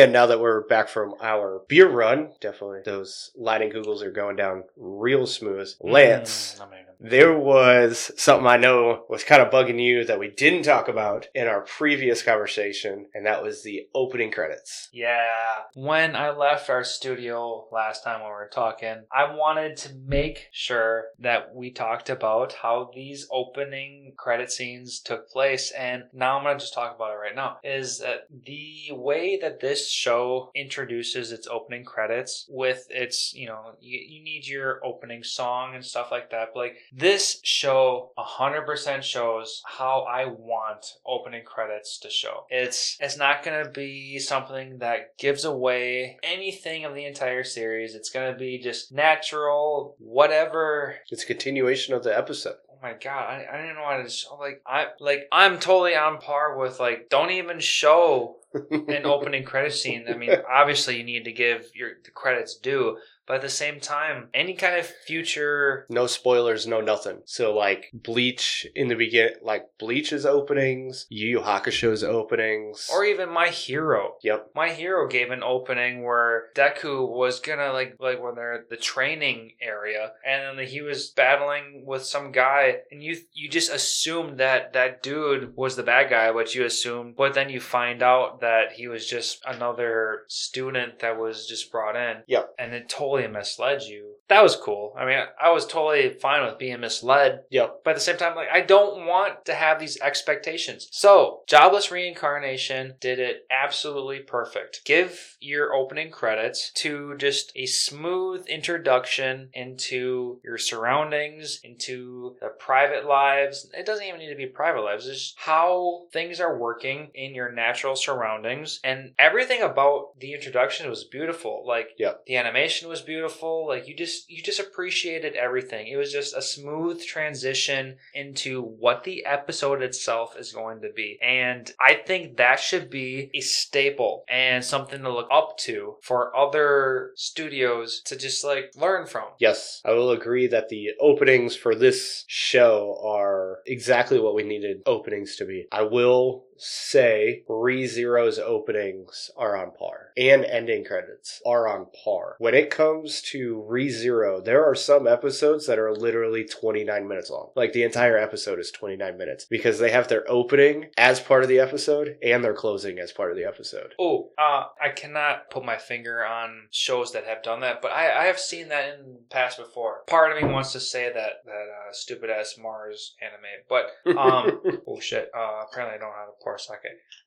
And now that we're back from our beer run, definitely those lighting googles are going down real smooth. Lance, Mm, There was something I know was kind of bugging you that we didn't talk about in our previous conversation, and that was the opening credits. Yeah. When I left our studio last time when we were talking, I wanted to make sure that we talked about how these opening credit scenes took place. And now I'm going to just talk about it right now. Is that the way that this show introduces its opening credits with its, you know, you, you need your opening song and stuff like that. But like this show 100% shows how I want opening credits to show. It's it's not going to be something that gives away anything of the entire series. It's going to be just natural, whatever It's a continuation of the episode. My god, I, I didn't know how to show like I like I'm totally on par with like don't even show an opening credit scene. I mean, obviously you need to give your the credits due, but at the same time, any kind of future no spoilers, no nothing. So like Bleach in the begin, like Bleach's openings, Yu Yu Hakusho's openings, or even my hero. yep, My hero gave an opening where Deku was gonna like like when they're at the training area, and then he was battling with some guy, and you you just assumed that that dude was the bad guy, what you assumed, but then you find out that he was just another student that was just brought in. Yep. and it totally misled you. That was cool. I mean, I was totally fine with being misled, yep. but at the same time, like I don't want to have these expectations. So, Jobless Reincarnation did it absolutely perfect. Give your opening credits to just a smooth introduction into your surroundings, into the private lives. It doesn't even need to be private lives. It's just how things are working in your natural surroundings, and everything about the introduction was beautiful. Like Yep. the animation was beautiful. Like you just you just appreciated everything. It was just a smooth transition into what the episode itself is going to be. And I think that should be a staple and something to look up to for other studios to just like learn from. Yes, I will agree that the openings for this show are exactly what we needed openings to be. I will say ReZero's openings are on par and ending credits are on par. When it comes to ReZero, there are some episodes that are literally 29 minutes long. Like the entire episode is 29 minutes because they have their opening as part of the episode and their closing as part of the episode. Oh, uh, I cannot put my finger on shows that have done that, but I, I have seen that in the past before. Part of me wants to say that that uh, stupid ass Mars anime, but um, oh shit. Uh, apparently I don't know how to pour sake.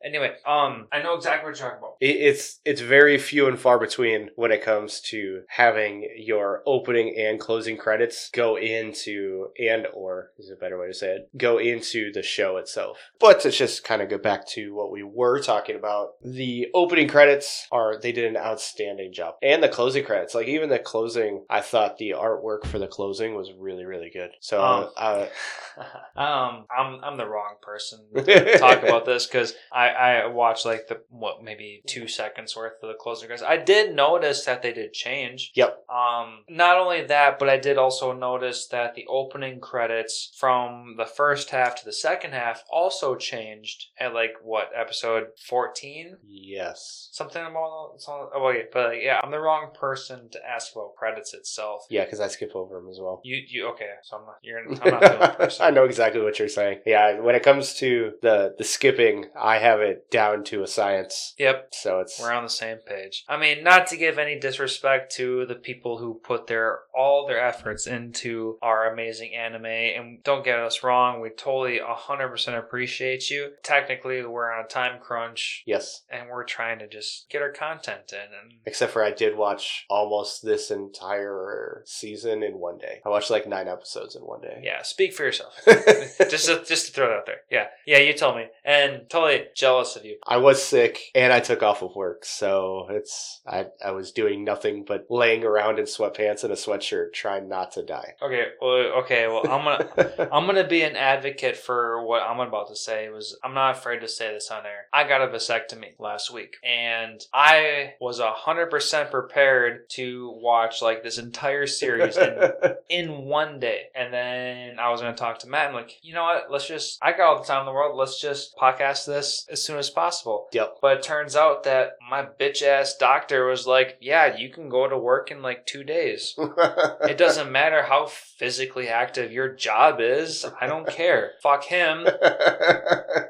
Anyway, um, I know exactly what you're talking about. It- it's it's very few and far between when it comes to having your opening and closing credits go into and or is a better way to say it go into the show itself. But to just kind of go back to what we were talking about, the opening credits are they did an outstanding job, and the closing credits, like even the closing, I thought the artwork for the closing was really really good. So Um, uh, um, I'm I'm the wrong person to talk about about this because I, I watched like the what maybe two seconds worth of the closing credits. I did notice that they did change. Yep. Um, not only that, but I did also notice that the opening credits from the first half to the second half also changed at like what episode fourteen, Yes. something about. something- Oh, okay, but like, yeah, I'm the wrong person to ask about credits itself. Yeah, because I skip over them as well. You, you okay? So I'm not. You're. I'm not the person. I know exactly what you're saying. Yeah, when it comes to the the skipping, I have it down to a science. Yep. So it's We're on the same page. I mean, not to give any disrespect to the people who put their all their efforts into our amazing anime, and don't get us wrong, we totally 100% appreciate you. Technically, we're on a time crunch, yes. and we're trying to just get our content in. And Except for I did watch almost this entire season in one day. I watched like nine episodes in one day. yeah, speak for yourself. just to, just to throw that out there. Yeah, yeah, you tell me, and totally jealous of you. I was sick and I took off of work, so it's I I was doing nothing but laying around in sweatpants and a sweatshirt trying not to die. Okay, well, okay, well, I'm gonna. I'm gonna be an advocate for what I'm about to say. Was I'm not afraid to say this on air. I got a vasectomy last week, and I was hundred percent prepared to watch like this entire series in, in one day. And then I was gonna talk to Matt and like, you know what? Let's just. I got all the time in the world. Let's just podcast this as soon as possible. yep. But it turns out that my bitch ass doctor was like, "Yeah, you can go to work in like two days." It doesn't matter how physically active your job is. I don't care. Fuck him.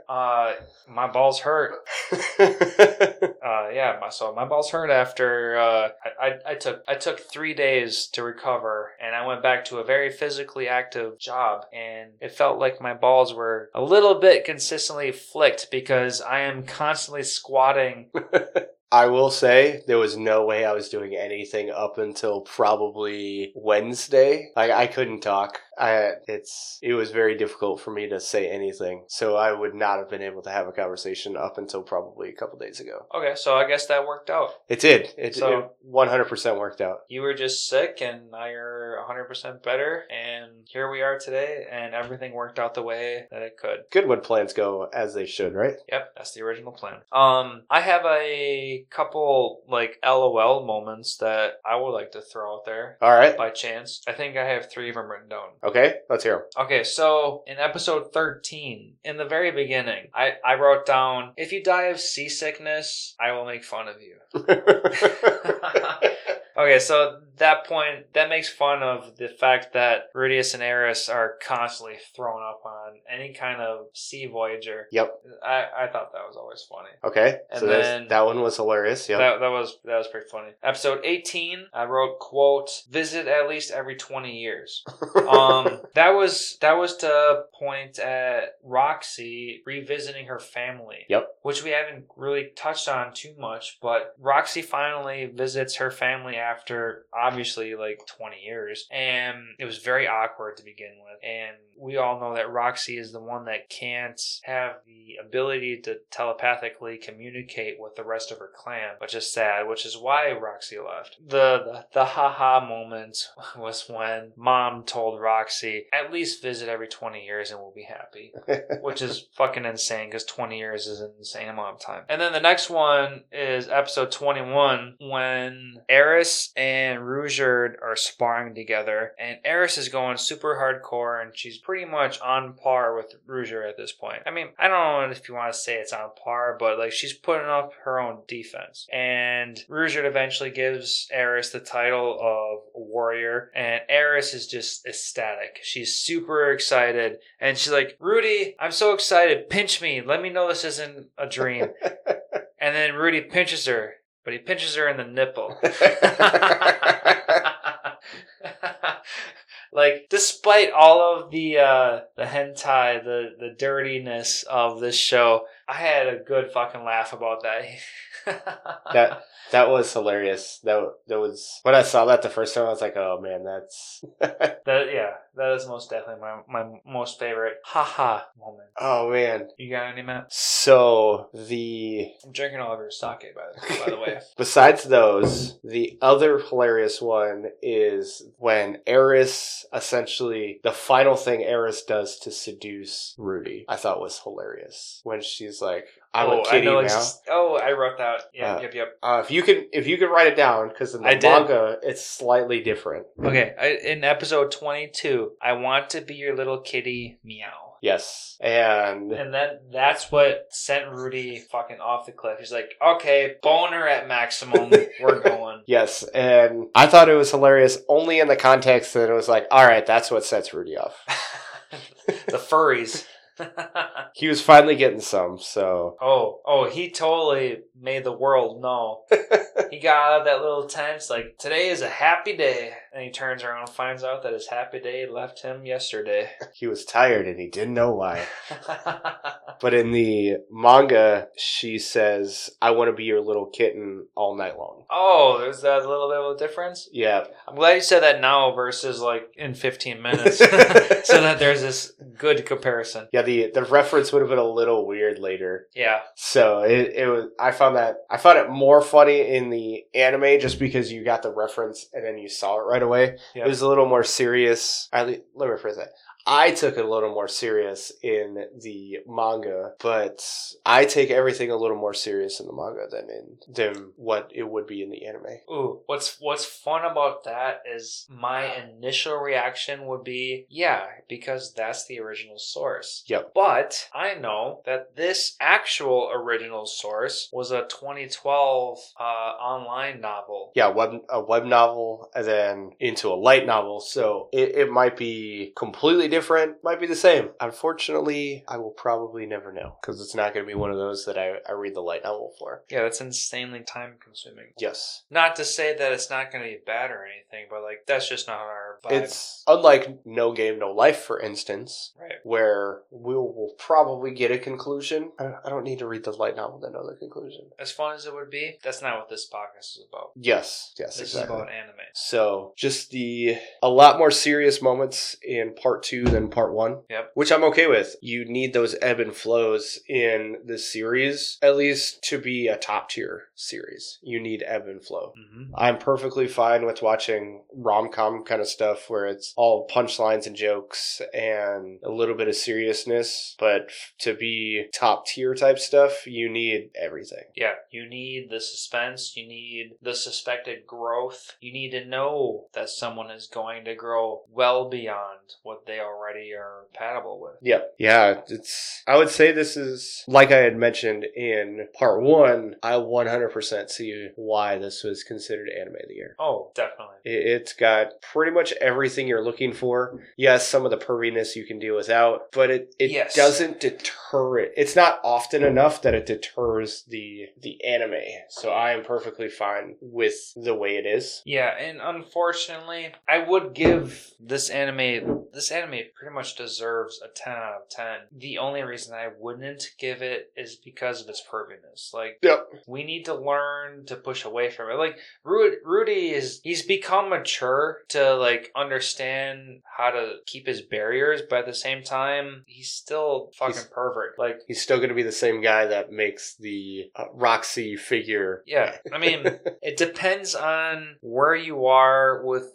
Uh, my balls hurt. Uh, yeah, my so my balls hurt after uh, I, I I took I took three days to recover, and I went back to a very physically active job, and it felt like my balls were a little bit consistently flicked because I am constantly squatting. I will say there was no way I was doing anything up until probably Wednesday. Like I couldn't talk. I it's it was very difficult for me to say anything. So I would not have been able to have a conversation up until probably a couple days ago. Okay, so I guess that worked out. It did. It, So- 100% worked out. You were just sick, and now you're 100% better, and here we are today, and everything worked out the way that it could. Good when plans go as they should, right? Yep, that's the original plan. Um, I have a couple like LOL moments that I would like to throw out there All right. by chance. I think I have three of them written down. Okay, let's hear Okay, so in episode 13, in the very beginning, I, I wrote down, if you die of seasickness, I will make fun of you. Okay, so that point, that makes fun of the fact that Rudeus and Eris are constantly thrown up on any kind of sea voyager. yep. I, I thought that was always funny. Okay. And so then- that one was hilarious. Yep. That, that was that was pretty funny. Episode 18, I wrote quote, visit at least every 20 years. Um that was that was to point at Roxy revisiting her family. Yep. Which we haven't really touched on too much, but Roxy finally visits her family after obviously like 20 years. And it was very awkward to begin with. And we all know that Roxy is the one that can't have the ability to telepathically communicate with the rest of her clan, which is sad, which is why Roxy left. The the, the haha moment was when mom told Roxy, at least visit every 20 years and we'll be happy which is fucking insane because 20 years is an insane amount of time. And then the next one is episode 21 when Eris and Ruijerd are sparring together, and Eris is going super hardcore, and she's pretty much on par with Ruijerd at this point. I mean, I don't know if you want to say it's on par, but like she's putting up her own defense. And Ruijerd eventually gives Eris the title of warrior, and Eris is just ecstatic. She's super excited, and she's like, Rudy, I'm so excited. Pinch me. Let me know this isn't a dream. and then Rudy pinches her, but he pinches her in the nipple. like, despite all of the uh, the hentai, the the dirtiness of this show, I had a good fucking laugh about that. that that was hilarious. That that was when I saw that the first time. I was like, "Oh man, that's that yeah, that is most definitely my my most favorite haha moment. oh man." You got any, Matt? So the I'm drinking all of your sake, by the, by the way. besides those, the other hilarious one is when Eris essentially the final thing Eris does to seduce Rudy. I thought was hilarious when she's he's like, "I'm oh, a kitty I know now." ex- oh, I wrote that. Yeah, Uh, yep, yep. Uh, if you can, if you can write it down, because in the I did. manga it's slightly different. Okay, I, in episode 22, I want to be your little kitty meow. Yes, and And then that's what sent Rudy fucking off the cliff. He's like, okay, boner at maximum. We're going. yes, and I thought it was hilarious only in the context that it was like, all right, that's what sets Rudy off. the furries. He was finally getting some, so. Oh, oh, he totally made the world know. He got out of that little tent. Like, today is a happy day. And he turns around and finds out that his happy day left him yesterday. he was tired and he didn't know why. But in the manga, she says, "I want to be your little kitten all night long." oh, there's that little bit of a difference. Yeah, I'm glad you said that now versus like in 15 minutes, so that there's this good comparison. yeah. The the reference would have been a little weird later. Yeah, So it, it was. I found that I found it more funny in the anime just because you got the reference and then you saw it right away. Yeah. It was a little more serious. Least, let me rephrase that. I took it a little more serious in the manga, but I take everything a little more serious in the manga than in than what it would be in the anime. Ooh, what's what's fun about that is my initial reaction would be, yeah, because that's the original source. Yep. But I know that this actual original source was a 2012 uh, online novel. Yeah, web a web novel and then into a light novel, so it, it might be completely different, might be the same. Unfortunately, I will probably never know because it's not going to be one of those that I, I read the light novel for. Yeah, that's insanely time consuming. Yes. Not to say that it's not going to be bad or anything, but like that's just not our vibe. It's unlike No Game, No Life, for instance, right. where we will probably get a conclusion. I I don't need to read the light novel to know the conclusion. As fun as it would be, that's not what this podcast is about. Yes, yes, This exactly. is about anime. So just the a lot more serious moments in part two than part one. Yep. Which I'm okay with. You need those ebb and flows in the series, at least to be a top tier series. You need ebb and flow. Mm-hmm. I'm perfectly fine with watching rom com kind of stuff where it's all punchlines and jokes and a little bit of seriousness. But to be top tier type stuff, you need everything. Yeah, you need the suspense, you need the suspected growth. You need to know that someone is going to grow well beyond what they already are compatible with. Yeah. Yeah, it's I would say this is like I had mentioned in part 1, I 100% see why this was considered anime of the year. Oh, definitely. It- It's got pretty much everything you're looking for. Yes, some of the perviness you can do without, but it, it Yes. doesn't deter it. It's not often enough that it deters the the anime. So I am perfectly fine with the way it is. Yeah, and unfortunately, I would give this anime this anime pretty much deserves a 10 out of 10. The only reason I wouldn't give it is because of its perviness. Like Yep. we need to learn to push away from it. Like Rudy, Rudy is he's become mature to like understand how to keep his barriers, but at the same time, he's still fucking He's- pervert. Like He's still going to be the same guy that makes the uh, Roxy figure. yeah, I mean, it depends on where you are with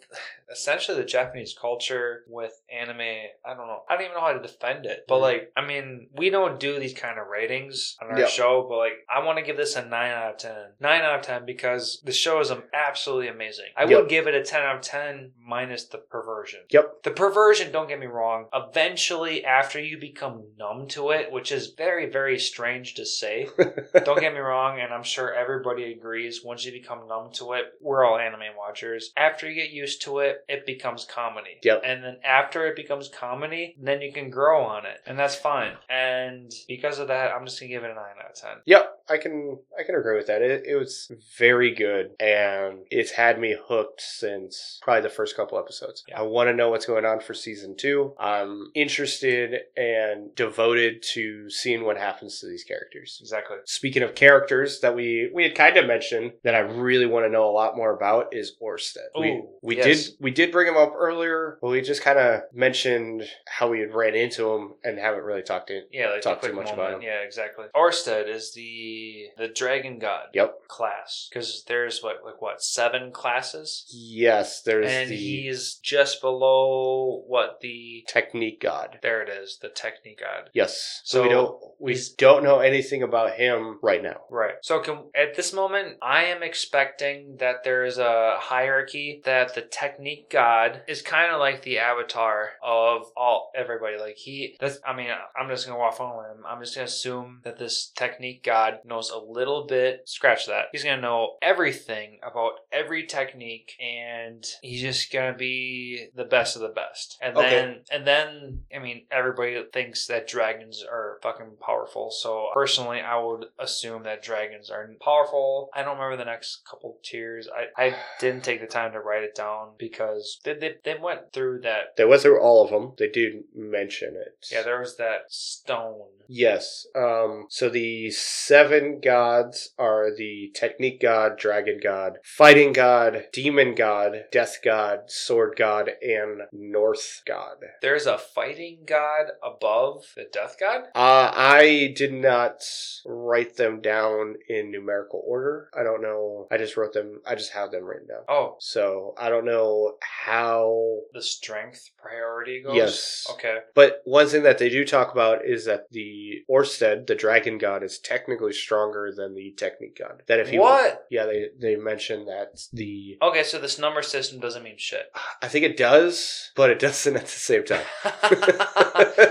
essentially the Japanese culture with anime. I don't know. I don't even know how to defend it. But Mhm. like, I mean, we don't do these kind of ratings on our Yeah. show, but like, I want to give this a 9 out of 10. 9 out of 10 because the show is absolutely amazing. I Yep. would give it a 10 out of 10 minus the perversion. Yep. The perversion, don't get me wrong, eventually after you become numb to it, which is very, very strange to say, don't get me wrong, and I'm sure everybody agrees. Once you become numb to it, we're all anime watchers. After you get used to it, it becomes comedy. Yep. And then after it becomes comedy, then you can grow on it, and that's fine. And because of that, I'm just gonna give it a nine out of ten. Yep, I can I can agree with that. It, it was very good, and it's had me hooked since probably the first couple episodes. Yeah. I want to know what's going on for season two. I'm interested and devoted to seeing what happens to these characters. Exactly. Speaking of characters that we we had kind of mentioned that I really want to know a lot more about is Orsted. we we yes. did we We did bring him up earlier, but we just kind of mentioned how we had ran into him and haven't really talked to him. Yeah, like Talk a too much moment. about him. Yeah, exactly. Orsted is the the dragon god Yep. class because there's what like what seven classes, Yes, there's and the he's just below what the technique god. there it is the technique god. Yes. So, we don't we don't know anything about him right now. Right. So can, at this moment, I am expecting that there is a hierarchy that the technique god is kind of like the avatar of all everybody. Like he, that's. I mean, I'm just gonna walk on limb. I'm just gonna assume that this technique god knows a little bit. Scratch that. He's gonna know everything about every technique, and he's just gonna be the best of the best. And Okay. then, and then, I mean, everybody thinks that dragons are fucking powerful. So personally, I would assume that dragons are powerful. I don't remember the next couple tiers. I, I didn't take the time to write it down because they, they, they went through that. They went through all of them. They did mention it. Yeah, there was that stone. Yes. Um, so the seven gods are the technique god, dragon god, fighting god, demon god, death god, sword god, and north god. There's a fighting god above the death god. Uh, I did not write them down in numerical order. I don't know. I just wrote them, I just have them written down. Oh, So I don't know how. the strength priority goes. Yes. Okay. But one thing that they do talk about is that the Orsted, the dragon god, is technically stronger than the technique god. That if he What? yeah, they they mentioned that the Okay, so this number system doesn't mean shit. I think it does, but it doesn't at the same time.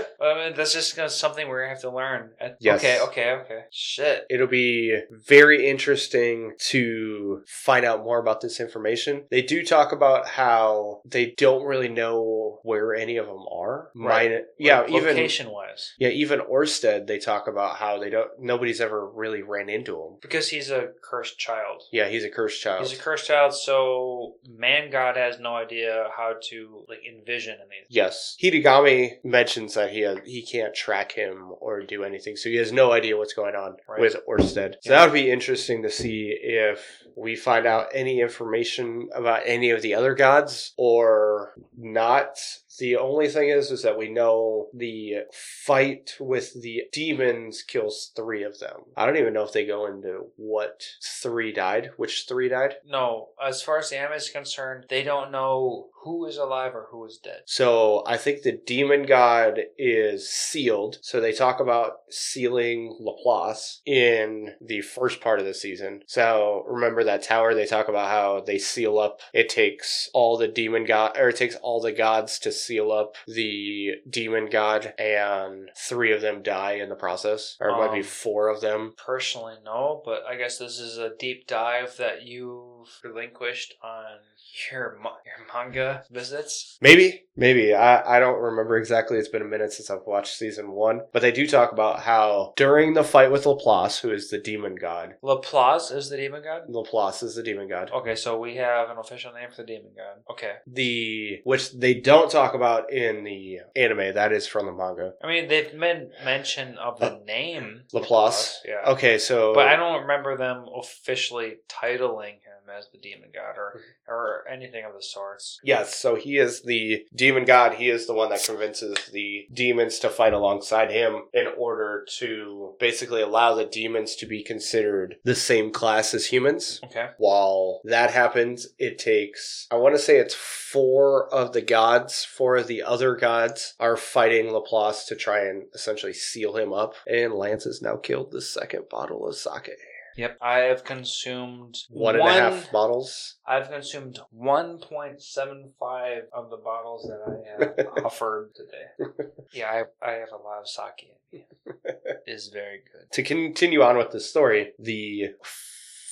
That's just gonna, something we're gonna have to learn. At- Yes. Okay, okay, okay. Shit. It'll be very interesting to find out more about this information. They do talk about how they don't really know where any of them are. Right. Mine, yeah, even location wise, yeah, even Orsted. They talk about how they don't. Nobody's ever really ran into him. because he's a cursed child. Yeah, he's a cursed child. He's a cursed child, so man god has no idea how to like envision anything. Yes, Hitogami mentions that he has, he can't track him or do anything, so he has no idea what's going on Right. with Orsted. So Yeah. that would be interesting to see if we find out any information about any of the other gods or not. The only thing is, is that we know the fight with the demons kills three of them. I don't even know if they go into what three died, which three died. No, as far as the anime is concerned, they don't know who is alive or who is dead. So I think the demon god is sealed. So they talk about sealing Laplace in the first part of the season. So remember that tower? They talk about how they seal up. It takes all the demon god, or it takes all the gods to seal up the demon god, and three of them die in the process, or it might be Um, four of them. Personally, no, but I guess this is a deep dive that you've relinquished on your ma- your manga visits. Maybe, maybe. I, I don't remember exactly. It's been a minute since I've watched season one. But they do talk about how during the fight with Laplace, who is the demon god, Laplace is the demon god. Laplace is the demon god. Okay, so we have an official name for the demon god. Okay, The which they don't talk about in the anime. That is from the manga. I mean they've made mention of the name Laplace. yeah. Okay, so But I don't remember them officially titling him as the demon god or Mm-hmm. or anything of the sorts. Yes, so he is the demon god. He is the one that convinces the demons to fight alongside him in order to basically allow the demons to be considered the same class as humans. Okay. While that happens, it takes, I want to say it's four of the gods, four of the other gods are fighting Laplace to try and essentially seal him up. And Lance has now killed the second bottle of sake. Yep. I have consumed One and a half bottles. I've consumed 1.75 of the bottles that I have offered today. Yeah, I, I have a lot of sake in me. It's very good. to continue on with the story, the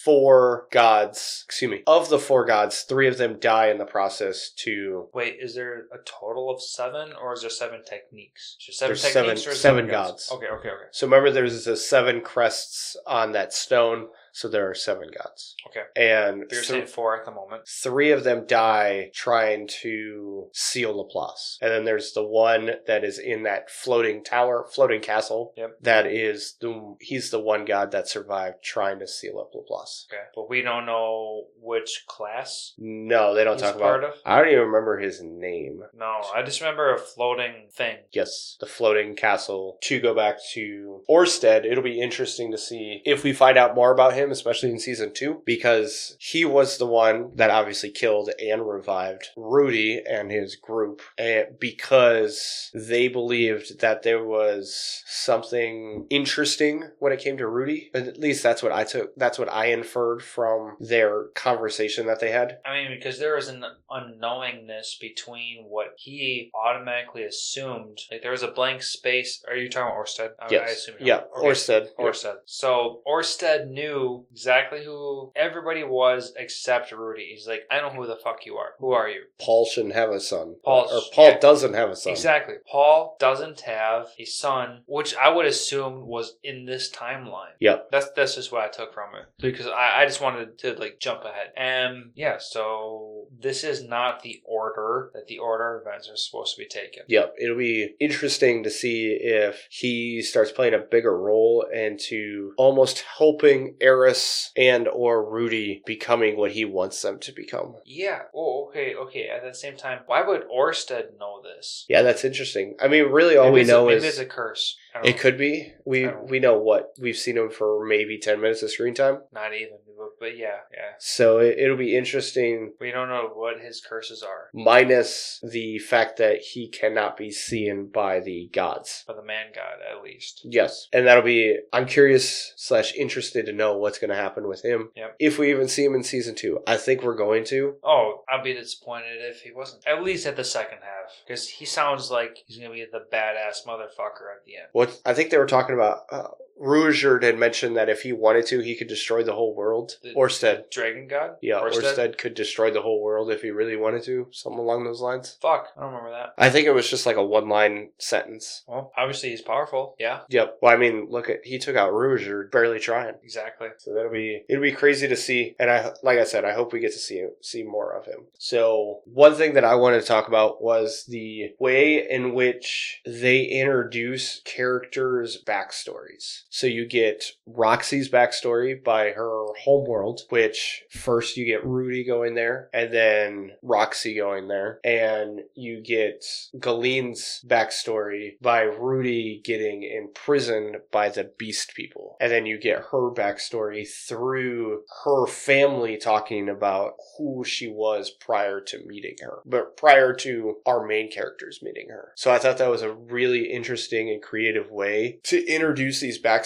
four gods, excuse me, of the four gods, three of them die in the process to Wait, is there a total of seven, or is there seven techniques? Is there seven There's seven- or seven gods. Okay, okay, okay. so remember there's the seven crests on that stone So there are seven gods. Okay. And you're saying four at the moment. three of them die trying to seal Laplace. And then there's the one that is in that floating tower, floating castle. Yep. That is the he's the one god that survived trying to seal up Laplace. Okay. But we don't know which class No, they don't talk about. part of. I don't even remember his name. No, I just remember a floating thing. Yes, the floating castle. To go back to Orsted, it'll be interesting to see if we find out more about him, especially in season two, because he was the one that obviously killed and revived Rudy and his group, and because they believed that there was something interesting when it came to Rudy. At least that's what I took. That's what I inferred from their conversation that they had. I mean, because there was an unknowingness between what he automatically assumed. Like there was a blank space. Are you talking about Orsted? I, Yes. I assume. yeah. Okay. Orsted. Yeah. Orsted. So Orsted knew exactly who everybody was except Rudy. He's like, I don't know who the fuck you are. Who are you? Paul shouldn't have a son. Paul- or Paul yeah. doesn't have a son. Exactly. Paul doesn't have a son, which I would assume was in this timeline. Yep. That's that's just what I took from it because I, I just wanted to like jump ahead. And yeah, so this is not the order that the order of events are supposed to be taken. Yep, it'll be interesting to see if he starts playing a bigger role into almost helping Eris and or Rudy becoming what he wants them to become. Yeah. Oh, okay, okay. At the same time, why would Orsted know this? Yeah, that's interesting. I mean, really, all maybe we know a, is it's a curse. It know. could be. We we know what we've seen him for maybe ten minutes of screen time, not even, but, yeah, yeah. so it, it'll be interesting. We don't know what his curses are. Minus the fact that he cannot be seen by the gods. By the man god, at least. Yes, and that'll be. I'm curious slash interested to know what's going to happen with him. Yep. If we even see him in season two, I think we're going to. Oh, I'd be disappointed if he wasn't. At least at the second half. Because he sounds like he's going to be the badass motherfucker at the end. What I think they were talking about. Uh, Ruijerd had mentioned that if he wanted to, he could destroy the whole world. The- Orsted. Dragon god? Yeah, Orsted? Orsted could destroy the whole world if he really wanted to. Something along those lines. Fuck, I don't remember that. I think it was just like a one line sentence. Well, obviously he's powerful. Yeah, Yep. Well, I mean, look at he took out Ruijerd, barely trying. exactly. So that'll be it'll be crazy to see, and I like I said, I hope we get to see see more of him. So one thing that I wanted to talk about was the way in which they introduce characters' backstories. So you get Roxy's backstory by her homeworld, which first you get Rudy going there, and then Roxy going there, and you get Ghislaine's backstory by Rudy getting imprisoned by the Beast People, and then you get her backstory through her family talking about who she was prior to meeting her, but prior to our main characters meeting her. So I thought that was a really interesting and creative way to introduce these backstories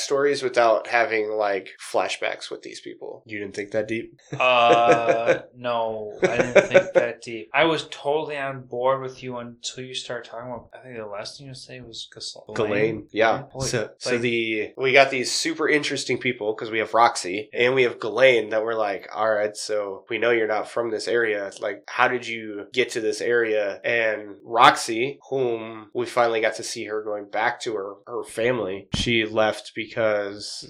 without having like flashbacks with these people. You didn't think that deep? Uh, no, I didn't think that deep. I was totally on board with you until you started talking about. I think the last thing you say was Gas- Ghislaine, yeah. Holy- so, so the we got these super interesting people because we have Roxy and we have Ghislaine that we're like, all right, so we know you're not from this area. Like, how did you get to this area? And Roxy, whom we finally got to see her going back to her her family, she left because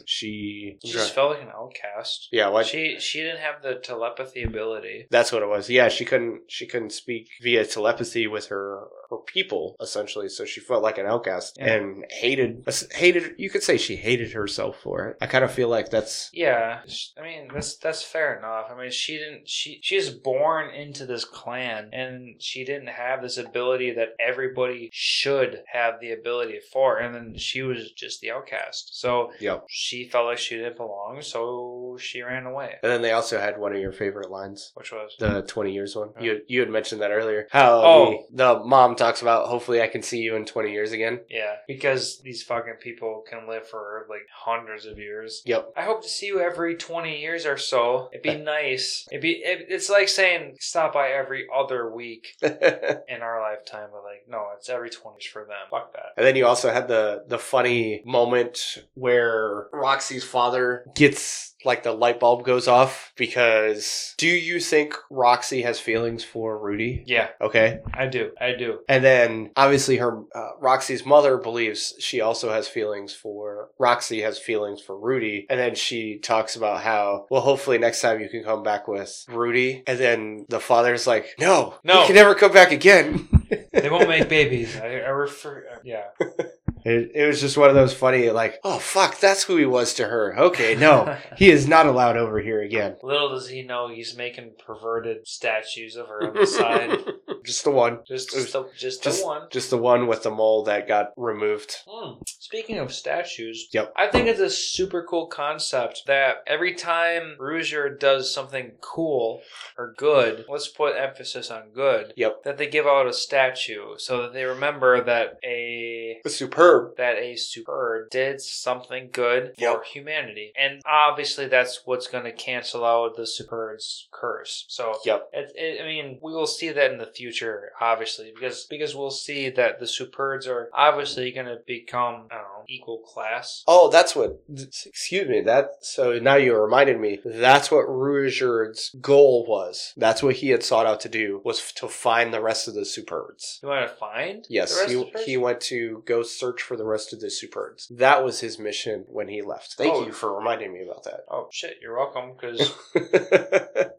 she, She just felt like an outcast. yeah, what? She she didn't have the telepathy ability. That's what it was. Yeah, she couldn't she couldn't speak via telepathy with her her people essentially, so she felt like an outcast Yeah. and hated hated. You could say she hated herself for it. I kind of feel like that's Yeah, I mean that's that's fair enough. I mean she didn't she she is born into this clan and she didn't have this ability that everybody should have the ability for, and then she was just the outcast. So yep. she felt like she didn't belong, so she ran away. And then they also had one of your favorite lines. Which was The twenty years one. Oh. You you had mentioned that earlier. How Oh. the, the mom talks about hopefully I can see you in twenty years again. yeah, because these fucking people can live for like hundreds of years. Yep. I hope to see you every 20 years or so. It'd be nice. It'd be it, it's like saying stop by every other week in our lifetime, but like no, it's every 20 years for them. Fuck that. And then you also had the the funny moment where Roxy's father gets like the light bulb goes off because do you think Roxy has feelings for Rudy? Yeah, Okay. I do. I do. And then obviously her uh, Roxy's mother believes she also has feelings for Roxy has feelings for Rudy and then she talks about how well hopefully next time you can come back with Rudy and then the father's like no No. you can never come back again. They won't make babies. I, I refer. Yeah. It, it was just one of those funny like oh fuck that's who he was to her. Okay, no. he is not allowed over here again. Little does he know he's making perverted statues of her on the side. just the one. Just, It was the, just, Just the one. just the one with the mole that got removed. Hmm. Speaking of statues, Yep. I think it's a super cool concept that every time Ruijerd does something cool or good, let's put emphasis on good, Yep. that they give out a statue so that they remember that a Superd. That a Superd did something good for humanity. And obviously that's what's going to cancel out the Superd's curse. So Yep. it, it, I mean, we will see that in the future, obviously, because because we'll see that the Superds are obviously going to become, I don't know, equal class. Oh, that's what. Excuse me. That so now you reminded me. That's what Ruijerd's goal was. That's what he had sought out to do was to find the rest of the Superds. You want to find? the Yes, rest he, he went to go search for the rest of the Superds. That was his mission when he left. Thank Oh. you for reminding me about that. Oh shit! You're welcome. Because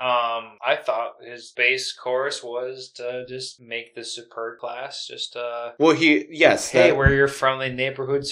um, I thought his base course was to just make the Superd class just uh. well, he yes. Hey, that- we're your friendly neighborhood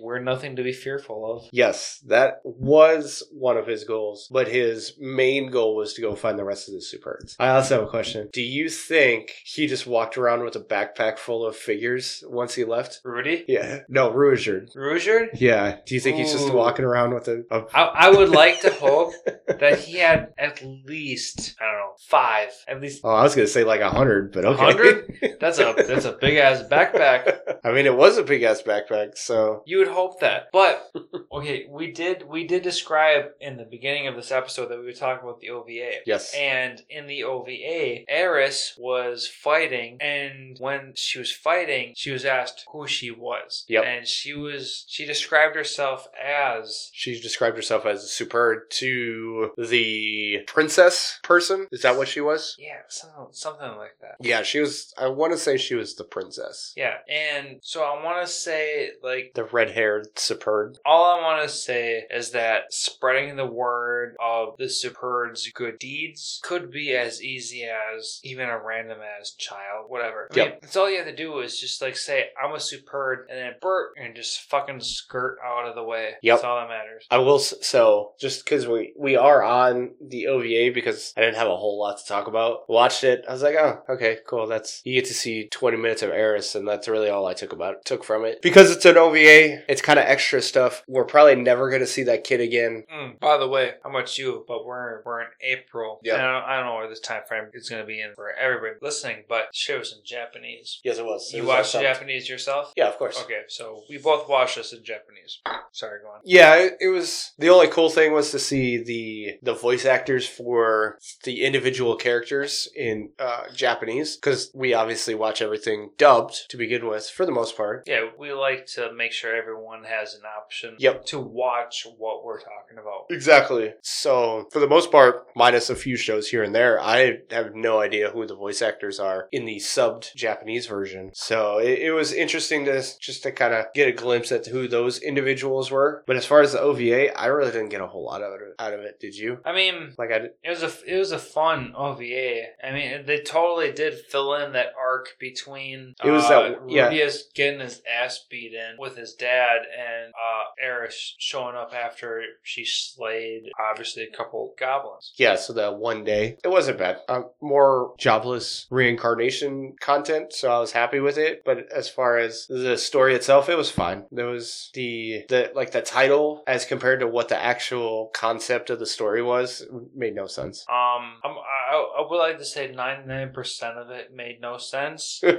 We're nothing to be fearful of. Yes, that was one of his goals, but his main goal was to go find the rest of the Superds. I also have a question. Do you think he just walked around with a backpack full of figures once he left? Rudy? Yeah. No, Ruijerd. Ruijerd? Yeah. Do you think he's just walking around with a, a I, I would like to hope that he had at least I don't know five, at least Oh, I was gonna say like a hundred, but okay. 100? that's a that's a big ass backpack. I mean, it was a big ass backpack, so You would hope that, but okay, we did we did describe in the beginning of this episode that we would talk about the OVA. yes. And in the OVA, Eris was fighting, and when she was fighting, she was asked who she was. Yep. And she was she described herself as She described herself as Superd to the princess person. Is that what she was? yeah, something something like that. Yeah, she was. I want to say she was the princess. Yeah, and so I want to say, like, The red haired Superd. all I want to say is that spreading the word of the Superd's good deeds could be as easy as even a random ass child, whatever. I mean, Yep. that's all you have to do is just like say, I'm a Superd, and then Bert, and just fucking skirt out of the way. Yep. That's all that matters. I will. s- So just because we we are on the OVA because I didn't have a whole lot to talk about. Watched it. I was like, oh, okay, cool. That's you get to see twenty minutes of Eris, and that's really all I took about took from it because it's an OVA. It's kind of extra stuff. We're probably never gonna see that kid again. Mm, by the way, how much you? But we're we're in April. Yep. And I don't, I don't know where this time frame is going to be in for everybody listening, but shows in Japanese. Yes, it was. It You was watch awesome. Japanese yourself? Yeah, of course. Okay, so we both watched this in Japanese. Sorry, go on. Yeah, it, it was the only cool thing was to see the the voice actors for the individual characters in uh, Japanese because we obviously watch everything dubbed to begin with for the most part. Yeah, we like to make sure everyone has an option Yep. to watch what we're talking about. Exactly. So for the most part, minus a few shows here and there, I have no idea who the voice actors are in the subbed Japanese version. So it, it was interesting to just to kind of get a glimpse at who those individuals were. But as far as the OVA, I really didn't get a whole lot out of it. Out of it, did you? I mean, Like I did. it was a it was a fun OVA. I mean, they totally did fill in that arc between It was uh, that- yeah. Rudeus getting his ass beat in with his dad and uh, Eris showing up after she slayed obviously a couple goblins. Yeah, so that one day it wasn't bad. Um, more jobless reincarnation content, so I was happy with it. But as far as the story itself, it was fine. There was the the like the title as compared to what the actual concept of the story was made no sense. Um, I'm, I, I would like to say 99% of it made no sense.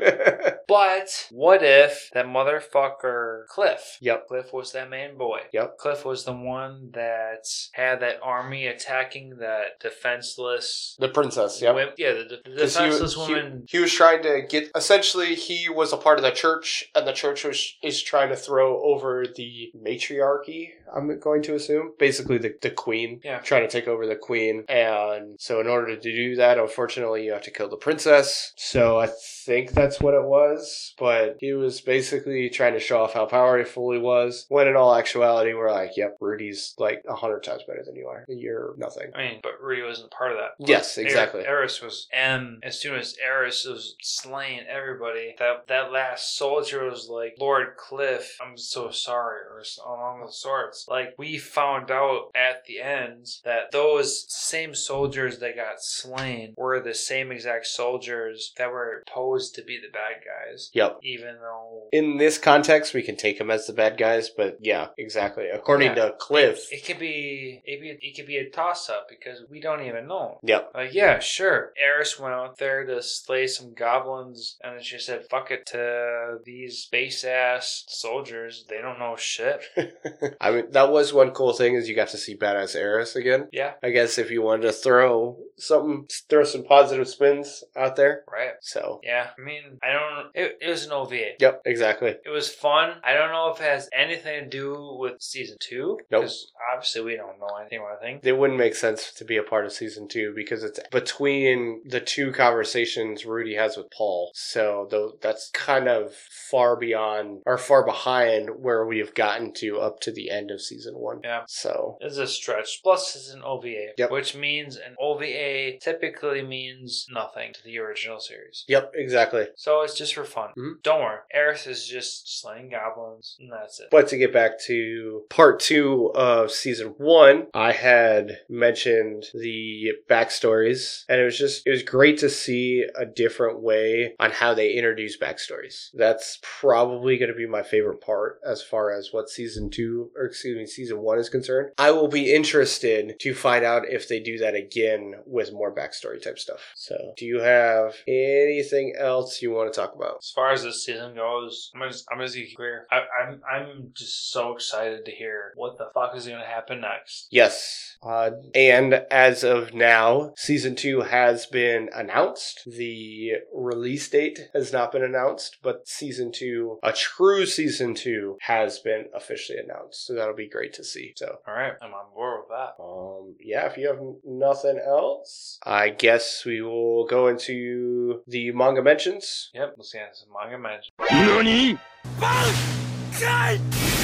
But what if that motherfucker Cliff? Yep. Cliff was that main boy. Yep. Cliff was the one that had that army attacking that defenseless. The princess, yep. wom- yeah, the, the he- defenseless he, woman. He, was trying to get. Essentially, he was a part of the church, and the church was is trying to throw over the matriarchy. I'm going to assume, basically the the queen. Yeah. trying to take over the queen, and so in order to do that, unfortunately, you have to kill the princess. So I think that's what it was. But he was basically trying to show off how powerful he was. When in all actuality, we're like, "Yep, Rudy's like a hundred times better than you are. You're nothing." I mean, but Rudy wasn't part of that. Yes, exactly. Eris was, and as soon as Eris was slaying everybody, that that last soldier was like, "Lord Cliff, I'm so sorry," or along the sorts. Like we found out at the end that those same soldiers that got slain were the same exact soldiers that were posed to be the bad guys. Yep. Even though in this context, we can take them as the bad guys, but yeah, exactly. According Yeah. to Cliff, it could be, it, be, it could be a toss up because we don't even know. yep, Like, yeah, sure. Eris went out there to slay some goblins, and then she said, fuck it to these base ass soldiers. They don't know shit. I mean that was one cool thing is you got to see badass Eris again. Yeah, I guess if you wanted to throw something, throw some positive spins out there. right. So, Yeah, I mean, I don't. It, it was an OVA. yep, exactly. It was fun. I don't know if it has anything to do with season two. Nope. Because obviously we don't know anything about anything. It wouldn't make sense to be a part of season two because it's between the two conversations Rudy has with Paul. So though that's kind of far beyond or far behind where we have gotten to up to the end of season one. Yeah. So It's a stretch. Plus, it's an OVA, Yep. which means an OVA typically means nothing to the original series. Yep, exactly. So it's just for fun. Mhm. Don't worry. Eris is just slaying goblins, and that's it. But to get back to part two of season one, I had mentioned the backstories, and it was just, it was great to see a different way on how they introduce backstories. That's probably going to be my favorite part as far as what season two, or excuse me, season one is concerned. I will be interested to find out if they do that again with more backstory type stuff. So, do you have anything else you want to talk about? As far as this season goes, I'm just, I'm just gonna clear. I, I'm, I'm just so excited to hear what the fuck is gonna happen next. Yes. Uh, and as of now, season two has been announced. The release date has not been announced, but season two, a true season two, has been officially announced. So that'll be great to see. So, All right, I'm on board with that. um, yeah, if you have nothing else, I guess we will go into the manga mentions. Yep, let's get into some manga mention. 何 God!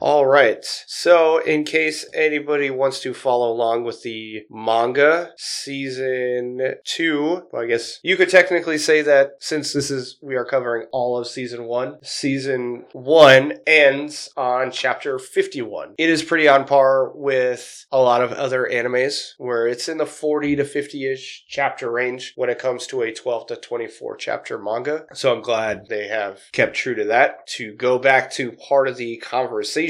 All right. So, in case anybody wants to follow along with the manga season two, well, I guess you could technically say that since this is we are covering all of season one, season one ends on chapter 51. It is pretty on par with a lot of other animes where it's in the 40 to 50 ish chapter range when it comes to a 12 to 24 chapter manga. So, I'm glad they have kept true to that. To go back to part of the conversation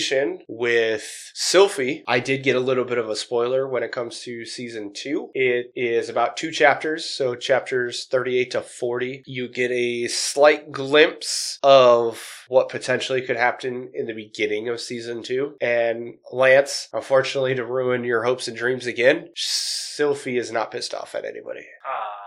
with Sylphie, I did get a little bit of a spoiler when it comes to season two. It is about two chapters, so chapters 38 to 40. You get a slight glimpse of what potentially could happen in the beginning of season two. And Lance, unfortunately, to ruin your hopes and dreams again, Sylphie is not pissed off at anybody. Ah,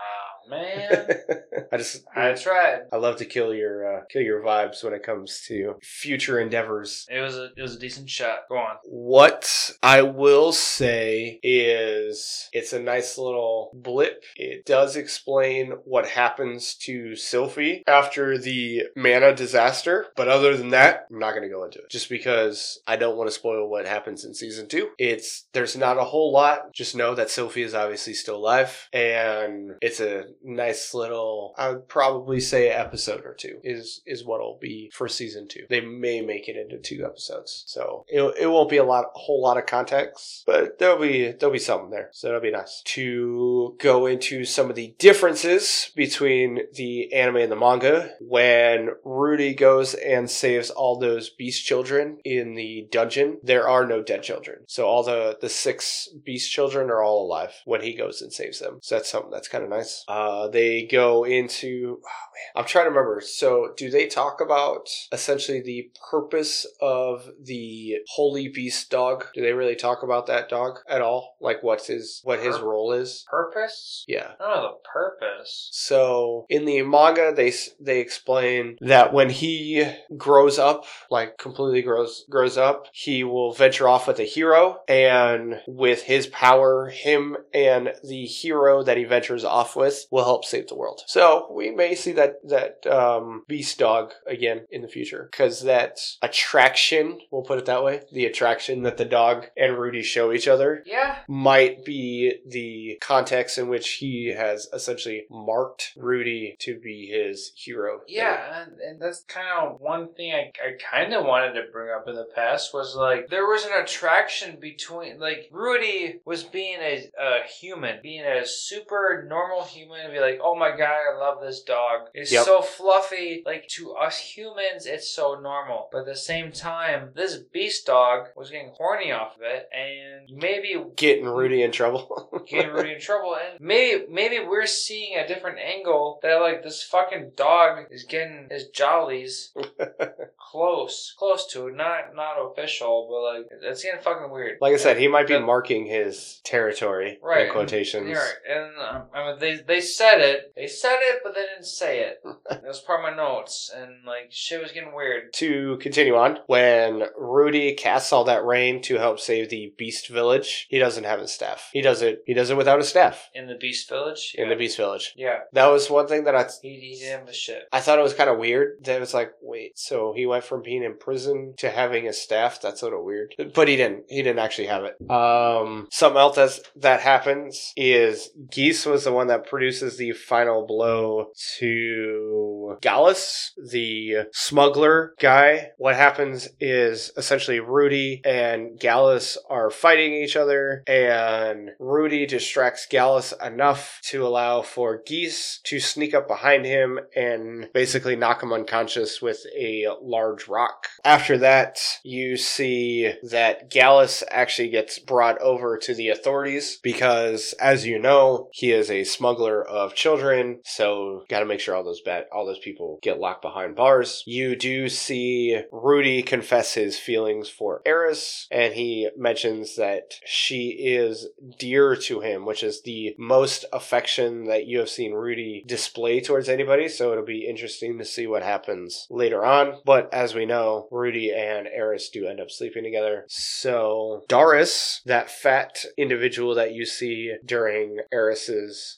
man. I just I tried. I love to kill your uh, kill your vibes when it comes to future endeavors. It was a, it was a decent shot. Go on. What I will say is it's a nice little blip. It does explain what happens to Sylphie after the mana disaster, but other than that, I'm not going to go into it just because I don't want to spoil what happens in season 2. It's there's not a whole lot. Just know that Sylphie is obviously still alive and it's a nice little. I would probably say episode or two is is what'll be for season two. They may make it into two episodes, so it, it won't be a lot, a whole lot of context, but there'll be there'll be something there. So that'll be nice to go into some of the differences between the anime and the manga. When Rudy goes and saves all those beast children in the dungeon, there are no dead children. So all the the six beast children are all alive when he goes and saves them. So that's something that's kind of nice. Uh, Uh, they go into. Oh I'm trying to remember. So do they talk about essentially the purpose of the holy beast dog? Do they really talk about that dog at all? Like what's his what his Pur- role is? Purpose? Yeah. Know the purpose. So in the manga, they they explain that when he grows up, like completely grows grows up, he will venture off with a hero, and with his power, him and the hero that he ventures off with will help save the world. So we may see that that um, beast dog again in the future because that attraction, we'll put it that way, the attraction that the dog and Rudy show each other Yeah. might be the context in which he has essentially marked Rudy to be his hero. Yeah, and, and that's kind of one thing I, I kind of wanted to bring up in the past was like there was an attraction between like Rudy was being a, a human, being a super normal human, and be like, oh my god, I love this dog. It's Yep. so fluffy. Like to us humans, it's so normal. But at the same time, this beast dog was getting horny off of it, and maybe Getting Rudy in trouble. getting Rudy in trouble. And maybe maybe we're seeing a different angle that like this fucking dog is getting his jollies close, close to it. Not not official, but like it's getting fucking weird. like I said, he might be marking his territory Right, in quotations. Yeah, and um, I mean, they they said it, they said it, but they didn't say it. That was part of my notes, and like shit was getting weird. To continue on, when Rudy casts all that rain to help save the Beast Village, he doesn't have his staff. He does it. He does it without a staff In the Beast Village, in the Beast Village. yeah, That was one thing that I he, he didn't have the shit. I thought it was kind of weird. That it was like, wait, so he went from being in prison to having a staff. That's a little weird. But he didn't. He didn't actually have it. Um, something else that's, that happens is Geese was the one that produces the final blow to Gallus, the smuggler guy. What happens is essentially Rudy and Gallus are fighting each other, and Rudy distracts Gallus enough to allow for Geese to sneak up behind him and basically knock him unconscious with a large rock. After that, you see that Gallus actually gets brought over to the authorities because, as you know, he is a smuggler of children, so got to make sure all those bad, all those people get locked behind bars. You do see Rudy confess his feelings for Eris, and he mentions that she is dear to him, which is the most affection that you have seen Rudy display towards anybody. So it'll be interesting to see what happens later on. But as we know, Rudy and Eris do end up sleeping together. So Darius, that fat individual that you see during Eris's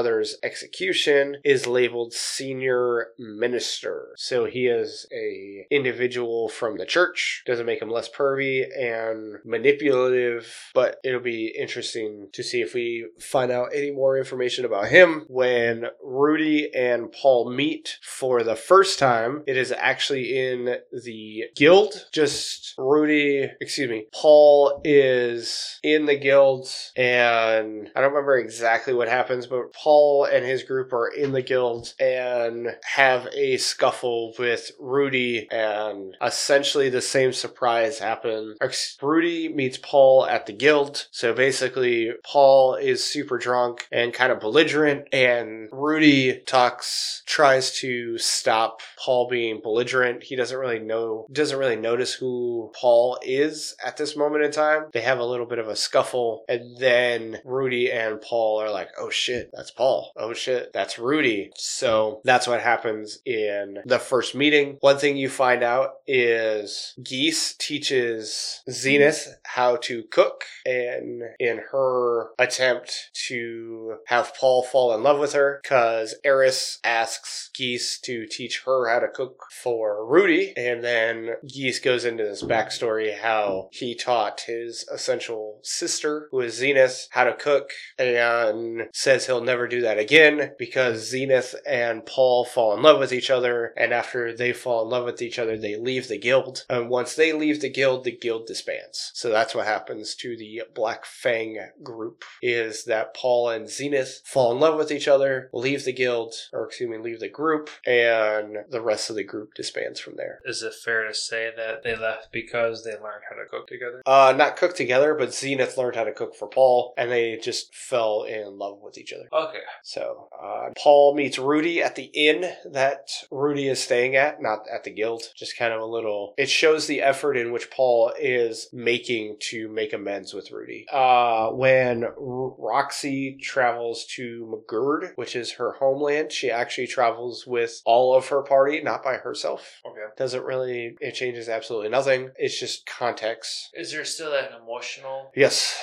grandfather's execution, is labeled senior minister. So he is a individual from the church. Doesn't make him less pervy and manipulative, but it'll be interesting to see if we find out any more information about him when Rudy and Paul meet for the first time. It is actually in the guild. Just Rudy, excuse me, Paul is in the guild, and I don't remember exactly what happens, but Paul and his group are in the guild and have a scuffle with Rudy, and essentially the same surprise happen. or, ex- Rudy meets Paul at the guild, so basically Paul is super drunk and kind of belligerent, and Rudy talks, tries to stop Paul being belligerent. He doesn't really know, doesn't really notice who Paul is at this moment in time. They have a little bit of a scuffle, and then Rudy and Paul are like, "Oh shit, that's Paul. Oh shit, that's Rudy." So that's what happens in the first meeting. One thing you find out is Geese teaches Zenith how to cook, and in her attempt to have Paul fall in love with her, because Eris asks Geese to teach her how to cook for Rudy, and then Geese goes into this backstory how he taught his essential sister, who is Zenith, how to cook, and says he'll never never do that again because Zenith and Paul fall in love with each other, and after they fall in love with each other, they leave the guild. And once they leave the guild, the guild disbands. So that's what happens to the Black Fang group is that Paul and Zenith fall in love with each other, leave the guild, or excuse me, leave the group, and the rest of the group disbands from there. Is it fair to say that they left because they learned how to cook together? Uh, not cook together, but Zenith learned how to cook for Paul, and they just fell in love with each other. Okay. So, uh, Paul meets Rudy at the inn that Rudy is staying at, not at the guild. Just kind of a little. It shows the effort in which Paul is making to make amends with Rudy. Uh, when R- Roxy travels to Migurd, which is her homeland, she actually travels with all of her party, not by herself. Okay. Doesn't really, it changes absolutely nothing. It's just context. Is there still that emotional Yes.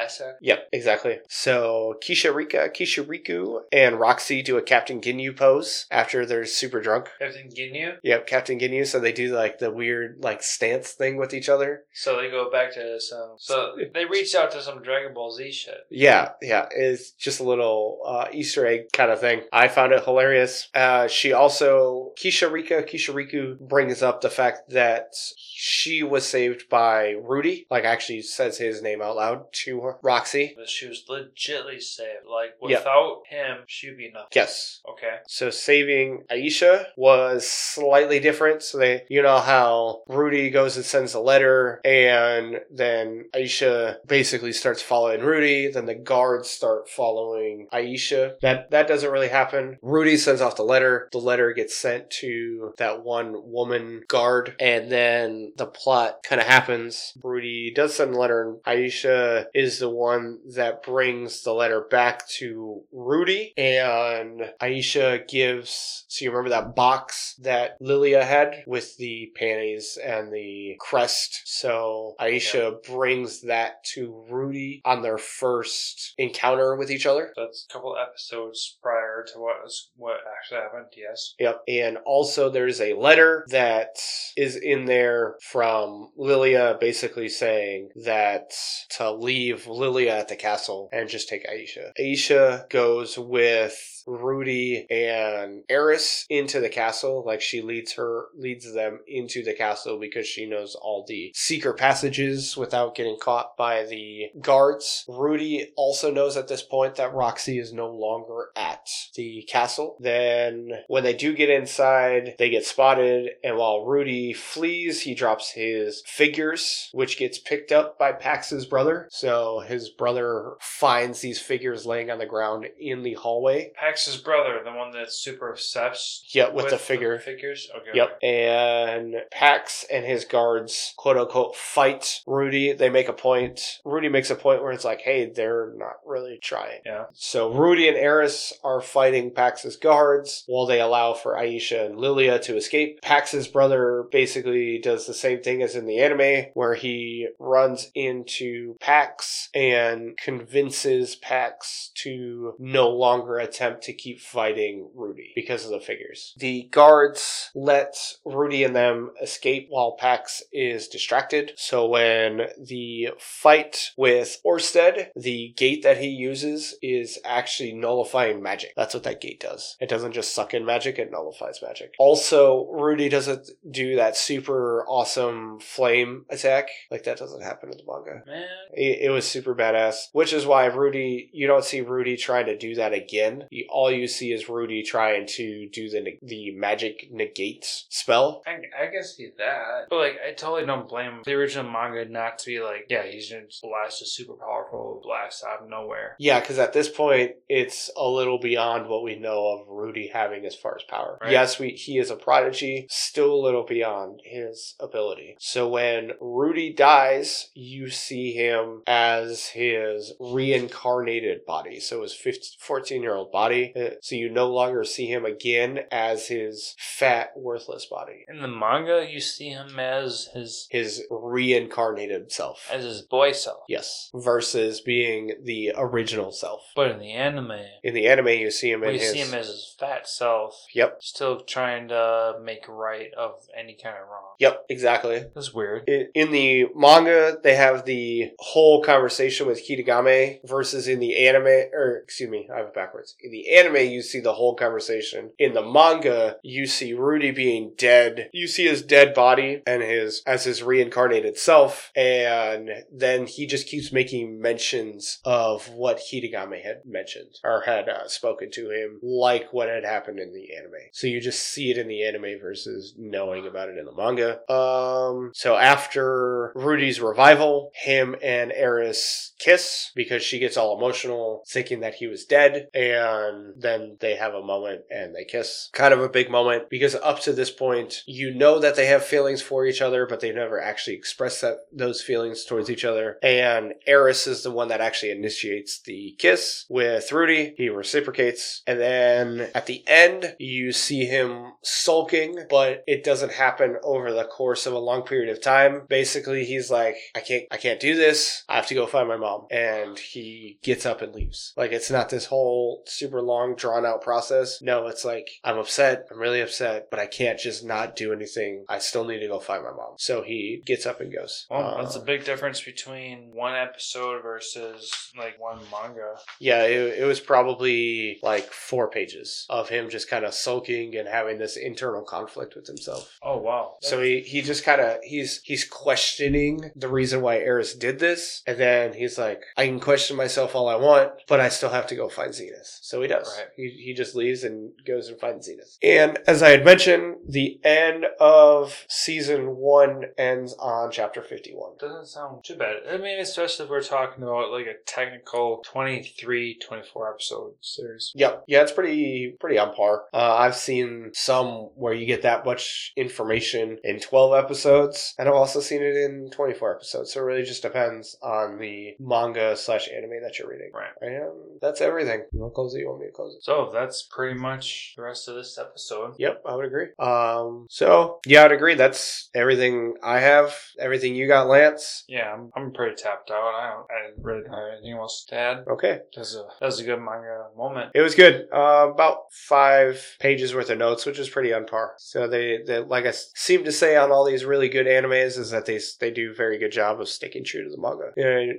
Aspect? Yep, exactly. So Kishirika, Keisha Riku, and Roxy do a Captain Ginyu pose after they're super drunk. Captain Ginyu? Yep, Captain Ginyu. So they do like the weird like stance thing with each other. So they go back to some. So they reached out to some Dragon Ball Z shit. Yeah, yeah, it's just a little uh, Easter egg kind of thing. I found it hilarious. Uh, she also Kishirika, Keisha Riku brings up the fact that she was saved by Rudy. Like actually says his name out loud to her, Roxy. But she was legitly saved. Like, without him, she'd be nothing. Yes, Okay. So saving Aisha was slightly different. So they, you know how Rudy goes and sends a letter, and then Aisha basically starts following Rudy. Then the guards start following Aisha. That that doesn't really happen. Rudy sends off the letter. The letter gets sent to that one woman guard, and then the plot kind of happens. Rudy does send the letter, and Aisha is the one that brings the letter back to Rudy, and Aisha gives. So you remember that box that Lilia had with the panties and the crest. So Aisha brings that to Rudy on their first encounter with each other. That's a couple episodes prior to what was what actually happened. Yes. Yep. And also there's a letter that is in there from Lilia basically saying that to leave Lilia at the castle and just take Aisha. Aisha goes with Rudy and Eris into the castle. Like she leads her leads them into the castle because she knows all the secret passages without getting caught by the guards. Rudy also knows at this point that Roxy is no longer at the castle. Then when they do get inside, they get spotted, and while Rudy flees, he drops his figures, which gets picked up by Pax's brother. So his brother finds these figures laying on the ground in the hallway. Pax's brother, the one that's super obsessed. Yeah, with the figure. figures. Okay. Yep. And Pax and his guards, quote unquote, fight Rudy. They make a point. Rudy makes a point where it's like, hey, they're not really trying. Yeah. So Rudy and Eris are fighting Pax's guards while they allow for Aisha and Lilia to escape. Pax's brother basically does the same thing as in the anime, where he runs into Pax and convinces Pax to no longer attempt to keep fighting Rudy because of the figures. The guards let Rudy and them escape while Pax is distracted. So when the fight with Orsted, the gate that he uses is actually nullifying magic. That's what that gate does. It doesn't just suck in magic, it nullifies magic. Also, Rudy doesn't do that super awesome flame attack. Like that doesn't happen in the manga. Man. It, it was super badass, which is why Rudy, you don't see Rudy trying to do that again. You, all you see is Rudy trying to do the the magic negate spell. I, I can see that. But, like, I totally don't blame the original manga not to be like, yeah, he's just blast a super powerful blast out of nowhere. Yeah, because at this point, it's a little beyond what we know of Rudy having as far as power. Right. Yes, we he is a prodigy, still a little beyond his ability. So when Rudy dies, you see him as his reincarnated body. So his 14 year old body. Uh, So you no longer see him again as his fat, worthless body. In the manga, you see him as his His reincarnated self. as his boy self. Yes. Versus being the original self. But in the anime, In the anime, you see him well, you his. see him as his fat self, Yep. still trying to make right of any kind of wrong. Yep, exactly. That's weird. In the manga, they have the whole conversation conversation with Hitogami versus in the anime, or excuse me, I have it backwards. In the anime, you see the whole conversation. In the manga, you see Rudy being dead. You see his dead body and his as his reincarnated self, and then he just keeps making mentions of what Hitogami had mentioned or had uh, spoken to him, like what had happened in the anime. So you just see it in the anime versus knowing about it in the manga. Um, so after Rudy's revival, him and Eris kiss because she gets all emotional, thinking that he was dead, and then they have a moment and they kiss. Kind of a big moment because up to this point, you know that they have feelings for each other, but they've never actually expressed that those feelings towards each other. And Eris is the one that actually initiates the kiss with Rudy. He reciprocates, and then at the end, you see him sulking, but it doesn't happen over the course of a long period of time. Basically, he's like, I can't, I can't do this. I have to go find my mom. And he gets up and leaves. Like, it's not this whole super long, drawn out process. No, it's like, I'm upset. I'm really upset, but I can't just not do anything. I still need to go find my mom. So he gets up and goes. Well, that's a Uh, big difference between one episode versus like one manga. Yeah, it, it was probably like four pages of him just kind of sulking and having this internal conflict with himself. Oh wow. So he, he just kind of he's he's questioning the reason why Eris did this, and then he's like, I can question myself all I want, but I still have to go find Zenith. So he does. Right. He he just leaves and goes and finds Zenith. And as I had mentioned, the end of season one ends on chapter fifty one. doesn't sound too bad. I mean, especially if we're talking about like a technical 23, 24 episode series. Yep. Yeah, it's pretty pretty on par. Uh, I've seen some where you get that much information in 12 episodes, and I've also seen it in 24 episodes. So it really just depends on the manga slash anime that you're reading. Right. And that's everything. You want to close it? You want me to close it? So that's pretty much the rest of this episode. Yep, I would agree. Um, so yeah, I'd agree. That's everything I have. Everything you got, Lance. Yeah, I'm, I'm pretty tapped out. I don't. I really have anything else to add. Okay. That was a that was a good manga moment. It was good. Uh, about five pages worth of notes, which is pretty on par. So they, they, like I seem to say on all these really good animes, is that they they do a very good job of sticking true to the manga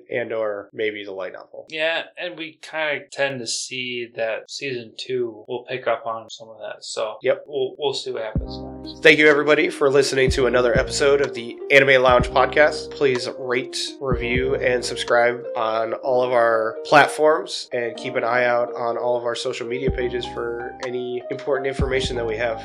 and, and or maybe the light novel. Yeah, and we kind of tend to see that season two will pick up on some of that. So Yep. we'll we'll see what happens next. Thank you everybody for listening to another episode of the Anime Lounge podcast. Please rate, review, and subscribe on all of our platforms, and keep an eye out on all of our social media pages for any important information that we have.